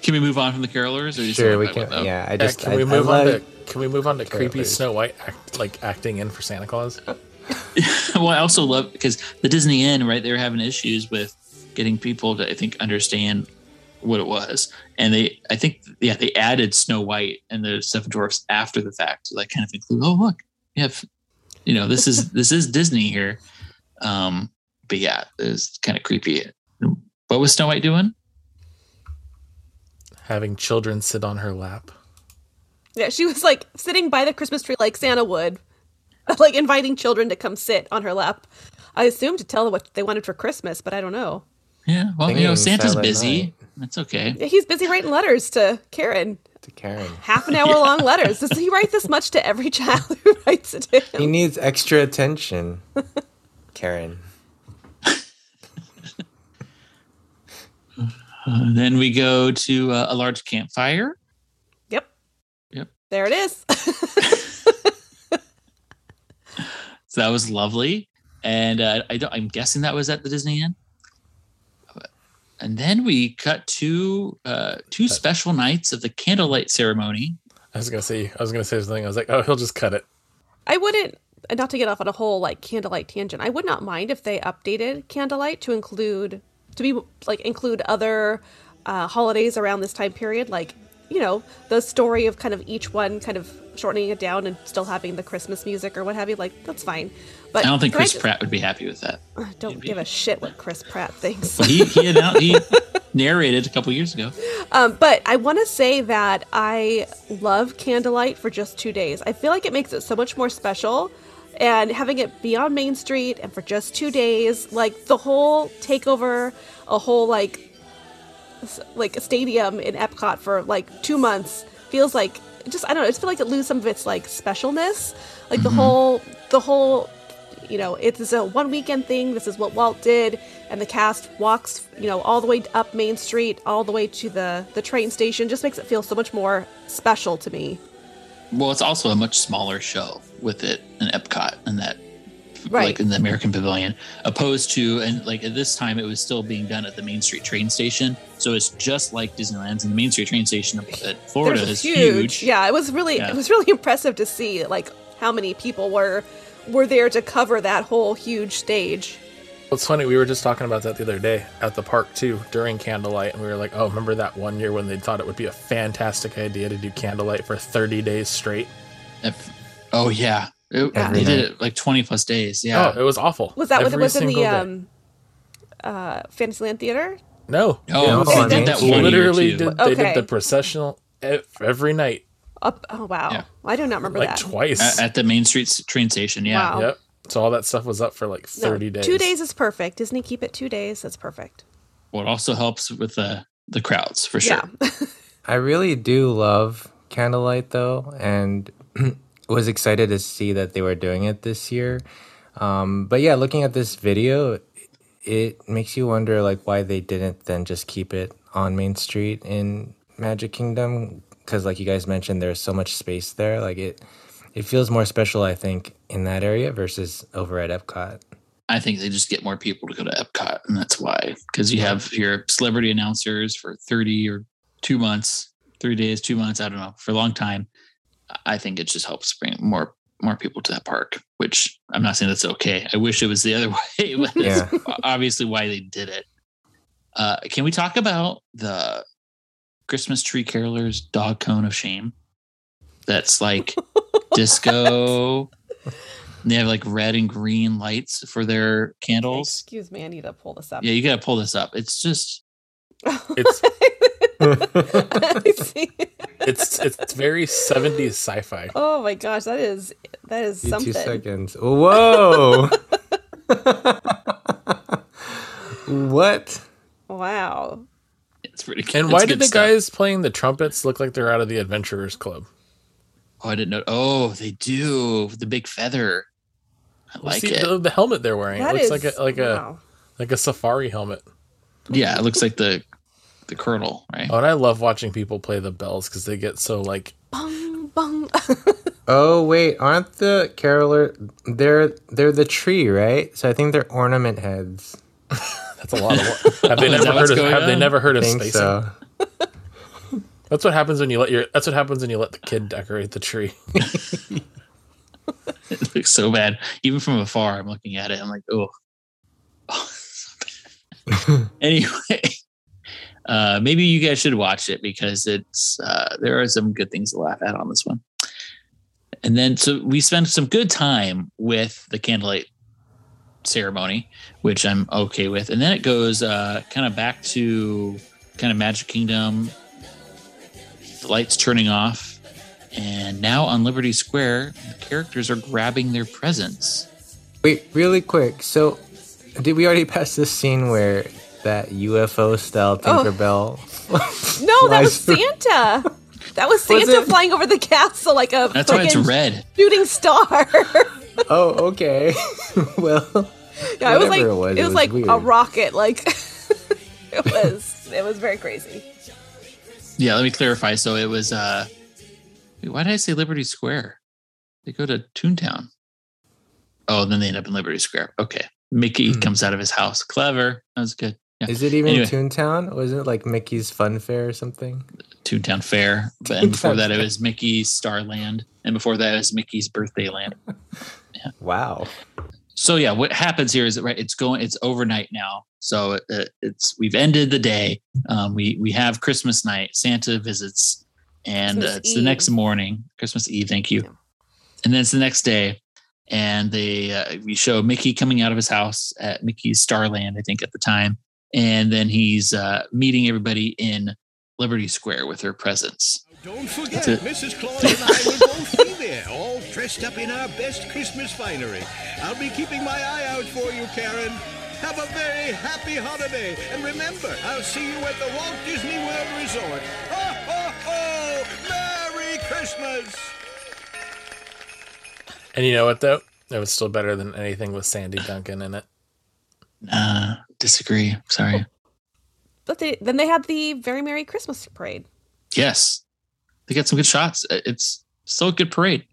can we move on from the carolers? Or sure, we can. about? Yeah, I Yeah, just can I, we I move on to Can we move on to creepy. Snow White act, like acting in for Santa Claus? <laughs> well, I also love because the Disney Inn, right? They were having issues with getting people to, I think, understand what it was, and they, I think, yeah, they added Snow White and the Seven Dwarfs after the fact, to like kind of include. Oh, look, you have, you know, this is <laughs> this is Disney here. Um, but yeah, it was kind of creepy. What was Snow White doing? Having children sit on her lap. Yeah, she was like sitting by the Christmas tree like Santa would, <laughs> like inviting children to come sit on her lap. I assume to tell them what they wanted for Christmas, but I don't know. Yeah, well, you know, Santa's busy. That's okay. Yeah, he's busy writing letters to Karen. To Karen. Half an <laughs> hour long letters. Does he write this much to every <laughs> child who writes it to He needs extra attention. Karen. Uh, then we go to uh, a large campfire. Yep. Yep. There it is. So that was lovely, and uh, I don't. I'm guessing that was at the Disney Inn. And then we cut to uh, two special nights of the candlelight ceremony. I was gonna say I was gonna say something. I was like, oh, he'll just cut it. I wouldn't, not to get off on a whole like candlelight tangent. I would not mind if they updated candlelight to include to be like include other uh, holidays around this time period, like you know the story of kind of each one, kind of shortening it down and still having the Christmas music or what have you. Like that's fine. But I don't think Chris just- Pratt would be happy with that. don't give a shit what Chris Pratt thinks. But he he, announced, he <laughs> narrated a couple years ago. Um, but I want to say that I love candlelight for just two days. I feel like it makes it so much more special. And having it be on Main Street and for just two days, like the whole takeover, a whole like, like a stadium in Epcot for like two months feels like just I don't know. It's feel like it loses some of its like specialness. Like the mm-hmm. whole, the whole you know, it's a one weekend thing. This is what Walt did, and the cast walks, you know, all the way up Main Street, all the way to the the train station. Just makes it feel so much more special to me. Well, it's also a much smaller show with it in Epcot and that, Right. like in the American Pavilion, opposed to and like at this time it was still being done at the Main Street train station. So it's just like Disneyland's and the Main Street train station at Florida There's is huge. Yeah, it was really Yeah. it was really <laughs> impressive to see like how many people were were there to cover that whole huge stage. It's funny. We were just talking about that the other day at the park too during candlelight, and we were like, "Oh, remember that one year when they thought it would be a fantastic idea to do candlelight for 30 days straight? If- oh yeah, It- Every they did it like twenty plus days. Yeah. Oh, it was awful. Was that what it was in the um uh Fantasyland Theater? No, oh, Yeah, they did that Street. one year literally too. did. They Okay. did the processional every night, Up oh wow. Yeah. I do not remember like that. twice. at, at the Main Street train station. Yeah. Wow. Yep. So all that stuff was up for like No, 30 days. Two days is perfect. Disney keep it two days. That's perfect. Well, it also helps with the the crowds for sure. Yeah. <laughs> I really do love candlelight though, and <clears throat> was excited to see that they were doing it this year. Um, but yeah, looking at this video, it makes you wonder like why they didn't then just keep it on Main Street in Magic Kingdom because like you guys mentioned, there's so much space there. Like it, it feels more special, I think, in that area versus over at Epcot. I think they just get more people to go to Epcot, and that's why. Because you have your celebrity announcers for thirty or two months, three days, two months. I don't know for a long time. I think it just helps bring more more people to that park. Which I'm not saying that's okay. I wish it was the other <laughs> way. But Yeah. that's obviously why they did it. Uh, can we talk about the Christmas tree carolers dog cone of shame? That's like <laughs> disco. They have like red and green lights for their candles. Excuse me, I need to pull this up. Yeah, you gotta pull this up. It's just It's I <laughs> see. <laughs> it's it's very 70s sci-fi. Oh my gosh, that is that is something. Two seconds. Whoa. <laughs> what? Wow. it's pretty good. And It's why good did the stuff. guys playing the trumpets look like they're out of the Adventurers Club? Oh, I didn't know. Oh, they do the big feather. I like See, it. The, the helmet they're wearing That it looks is like a like a wow. like a safari helmet. Yeah, it looks like the the colonel, right? Oh, and I love watching people play the bells because they get so like bung bung. <laughs> Oh wait, aren't the caroler? They're they're the tree, right? So I think they're ornament heads. <laughs> that's a lot of work. Have they <laughs> Is never heard of going Have they never heard of think spacing? so. That's what happens when you let your That's what happens when you let the kid decorate the tree. it looks so bad. Even from afar, I'm looking at it. I'm like, oh. anyway, uh, maybe you guys should watch it because it's uh, there are some good things to laugh at on this one. And then, so we spent some good time with the candlelight ceremony, which I'm okay with. And then it goes uh, kind of back to kind of Magic Kingdom, the lights turning off. And now on Liberty Square, the characters are grabbing their presents. Wait, really quick. So, did we already pass this scene where that UFO style Tinkerbell? <laughs> No, that was Santa. That was Was Santa it? flying over the castle like a That's why it's red. shooting star. <laughs> Oh, okay. <laughs> well, yeah, it was like it was, it it was was like a rocket. Like it was it was very crazy. Yeah, let me clarify. So it was uh wait, why did I say Liberty Square? They go to Toontown. Oh, then they end up in Liberty Square. Okay. Mickey Hmm. comes out of his house. Clever. That was good. Yeah. is it even Anyway. Toontown? Wasn't it like Mickey's Fun Fair or something? Toontown Fair. But <laughs> and before Toontown that it was Mickey's Starland. And before that it was Mickey's Birthday Land. <laughs> Wow. So yeah, what happens here is that right, it's going, it's overnight now. So uh, it's we've ended the day. Um, we we have Christmas night. Santa visits, and uh, Christmas it's the next morning, Christmas Eve. Thank you. Yeah. And then it's the next day, and they uh, we show Mickey coming out of his house at Mickey's Starland, I think at the time, and then he's uh, meeting everybody in Liberty Square with her presents. Don't forget, Mrs. Claus and I will both be there, all dressed up in our best Christmas finery. I'll be keeping my eye out for you, Karen. Have a very happy holiday, and remember, I'll see you at the Walt Disney World Resort. Ho, ho, ho! Merry Christmas! And you know what though? It was still better than anything with Sandy Duncan in it. Uh, disagree. Sorry. <laughs> But they then they had the very merry Christmas parade. Yes, they get some good shots. Uh, It's still a good parade.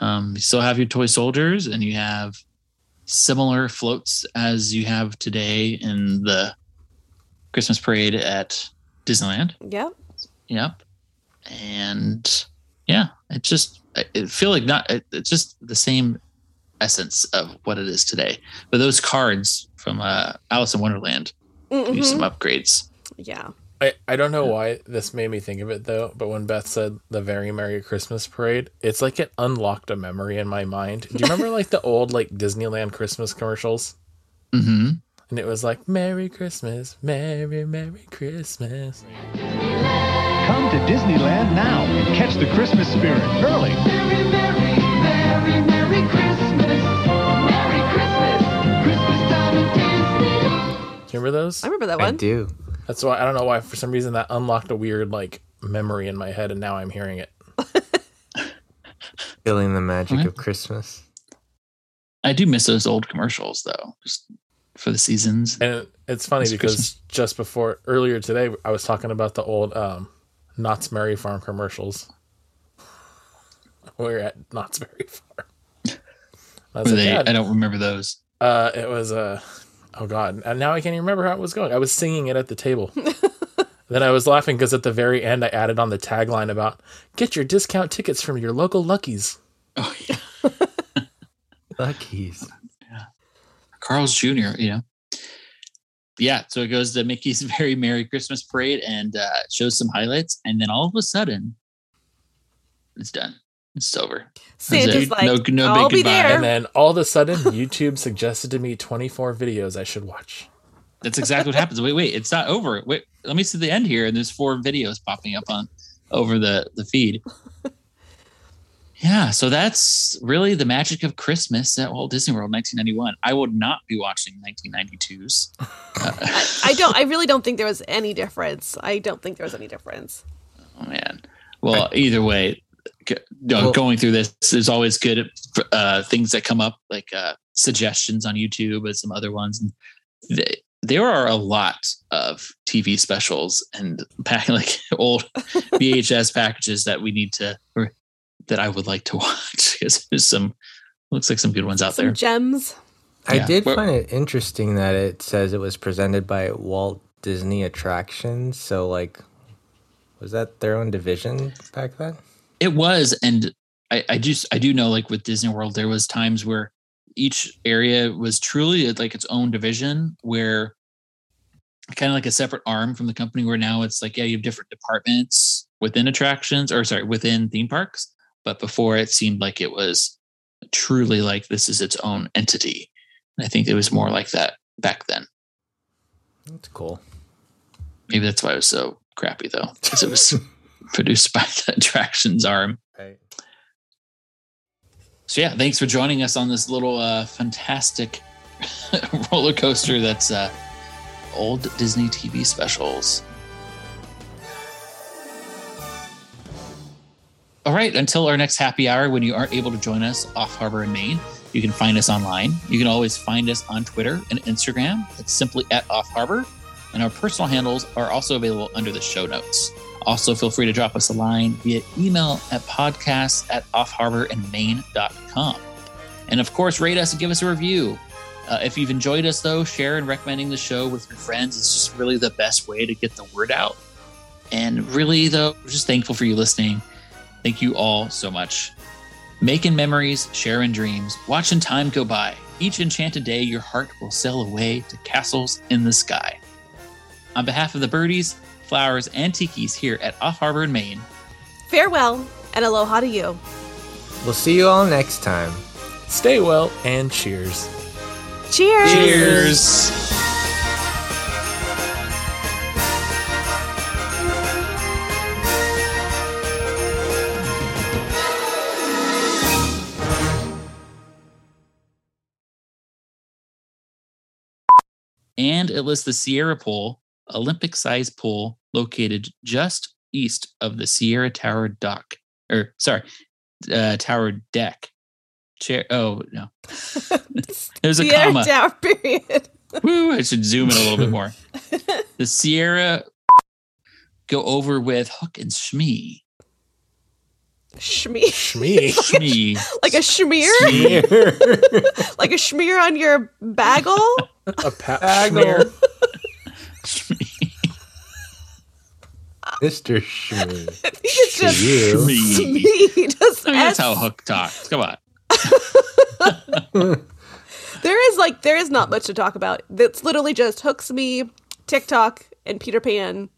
Um, you still have your toy soldiers, and you have similar floats as you have today in the Christmas parade at Disneyland. Yep. Yep, and yeah, it just I I feel like not. it- It's just the same essence of what it is today. But those cards from uh, Alice in Wonderland can use some Mhm. upgrades. Yeah. I, I don't know why this made me think of it though, but when Beth said the very Merry Christmas parade, it's like it unlocked a memory in my mind. Do you remember <laughs> like the old like Disneyland Christmas commercials? hmm And it was like Merry Christmas, Merry Merry Christmas. Come to Disneyland now and catch the Christmas spirit early. Do you remember those? I remember that one. I do. That's why I don't know why for some reason that unlocked a weird like memory in my head and now I'm hearing it. <laughs> Feeling the magic Okay. of Christmas. I do miss those old commercials though, just for the seasons. And it's funny It's because Christmas. just before earlier today I was talking about the old um Knott's Merry Farm commercials. We're at Knott's Berry Farm. I like, they, "Dad, I don't remember those. Uh, it was uh, oh god, and now I can't even remember how it was going. I was singing it at the table. <laughs> then I was laughing because at the very end I added on the tagline about get your discount tickets from your local Luckies. Oh, yeah. <laughs> Luckies. Yeah. Carl's Jr., you know. Yeah, so it goes to Mickey's <laughs> Very Merry Christmas Parade and uh, shows some highlights. And then all of a sudden, it's done. It's over. Santa's it. like, No- no I'll big be goodbye. there. And then all of a sudden, YouTube suggested to me 24 videos I should watch. That's exactly what happens. Wait, wait, it's not over. Wait, let me see the end here. And there's four videos popping up on over the the feed. Yeah, so that's really the magic of Christmas at Walt Disney World 1991. I would not be watching 1992's. Uh, <laughs> I don't. I really don't think there was any difference. I don't think there was any difference. Oh man. Well, either way, g- no, Well- going through this, there's always good uh, things that come up, like uh, suggestions on YouTube and some other ones. And th- there are a lot of TV specials and <laughs> pack like old <laughs> VHS packages that we need to, or that I would like to <laughs> watch because there's some looks like some good ones out Some there. gems. I Yeah. did find it interesting that it says it was presented by Walt Disney Attractions. So, like, was that their own division back then? It was, and I, I just I do know like with Disney World, there was times where each area was truly uh, like its own division where kind of like a separate arm from the company where now it's like yeah you have different departments within attractions or sorry within theme parks but before it seemed like it was truly like this is its own entity and i think it was more like that back then That's cool. maybe that's why it was so crappy though because it was <laughs> produced by <laughs> the attractions arm. Right. so yeah thanks for joining us on this little uh fantastic <laughs> roller coaster that's uh old disney tv specials. All right until our next happy hour when you aren't able to join us off harbor in maine you can find us online. You can always find us on twitter and instagram. It's simply at off harbor. And our personal handles are also available under the show notes also, feel free to drop us a line via email at podcast at offharborandmaine.com. And of course, rate us and give us a review. Uh, if you've enjoyed us, though, share and recommending the show with your friends is just really the best way to get the word out. And really, though, we're just thankful for you listening. Thank you all so much. Making memories, sharing dreams, watching time go by. Each enchanted day, your heart will sail away to castles in the sky. On behalf of the birdies, flowers, and tikis here at Off Harbor in Maine, Farewell and aloha to you. We'll see you all next time. Stay well and cheers. Cheers. cheers. And it lists the Sierra Pool, Olympic sized pool located just east of the Sierra Tower dock. Or, sorry, uh, Tower deck. Chair. Oh, no. <laughs> There's a Sierra comma. Tower period. <laughs> Woo, I should zoom in a little bit more. <laughs> The Sierra go over with Hook and Shmee. Schmear. Shmee. Shmee. like a schmear? like a schmear on your bagel? A pap Bagel. smear. Shmee. Mr. Shmee. I <laughs> think it's just you. Shmee. <laughs> Just I mean, that's S- how Hook talks. Come on. <laughs> There is like there is not much to talk about. It's literally just Hook, Smee, Tick-Tock, and Peter Pan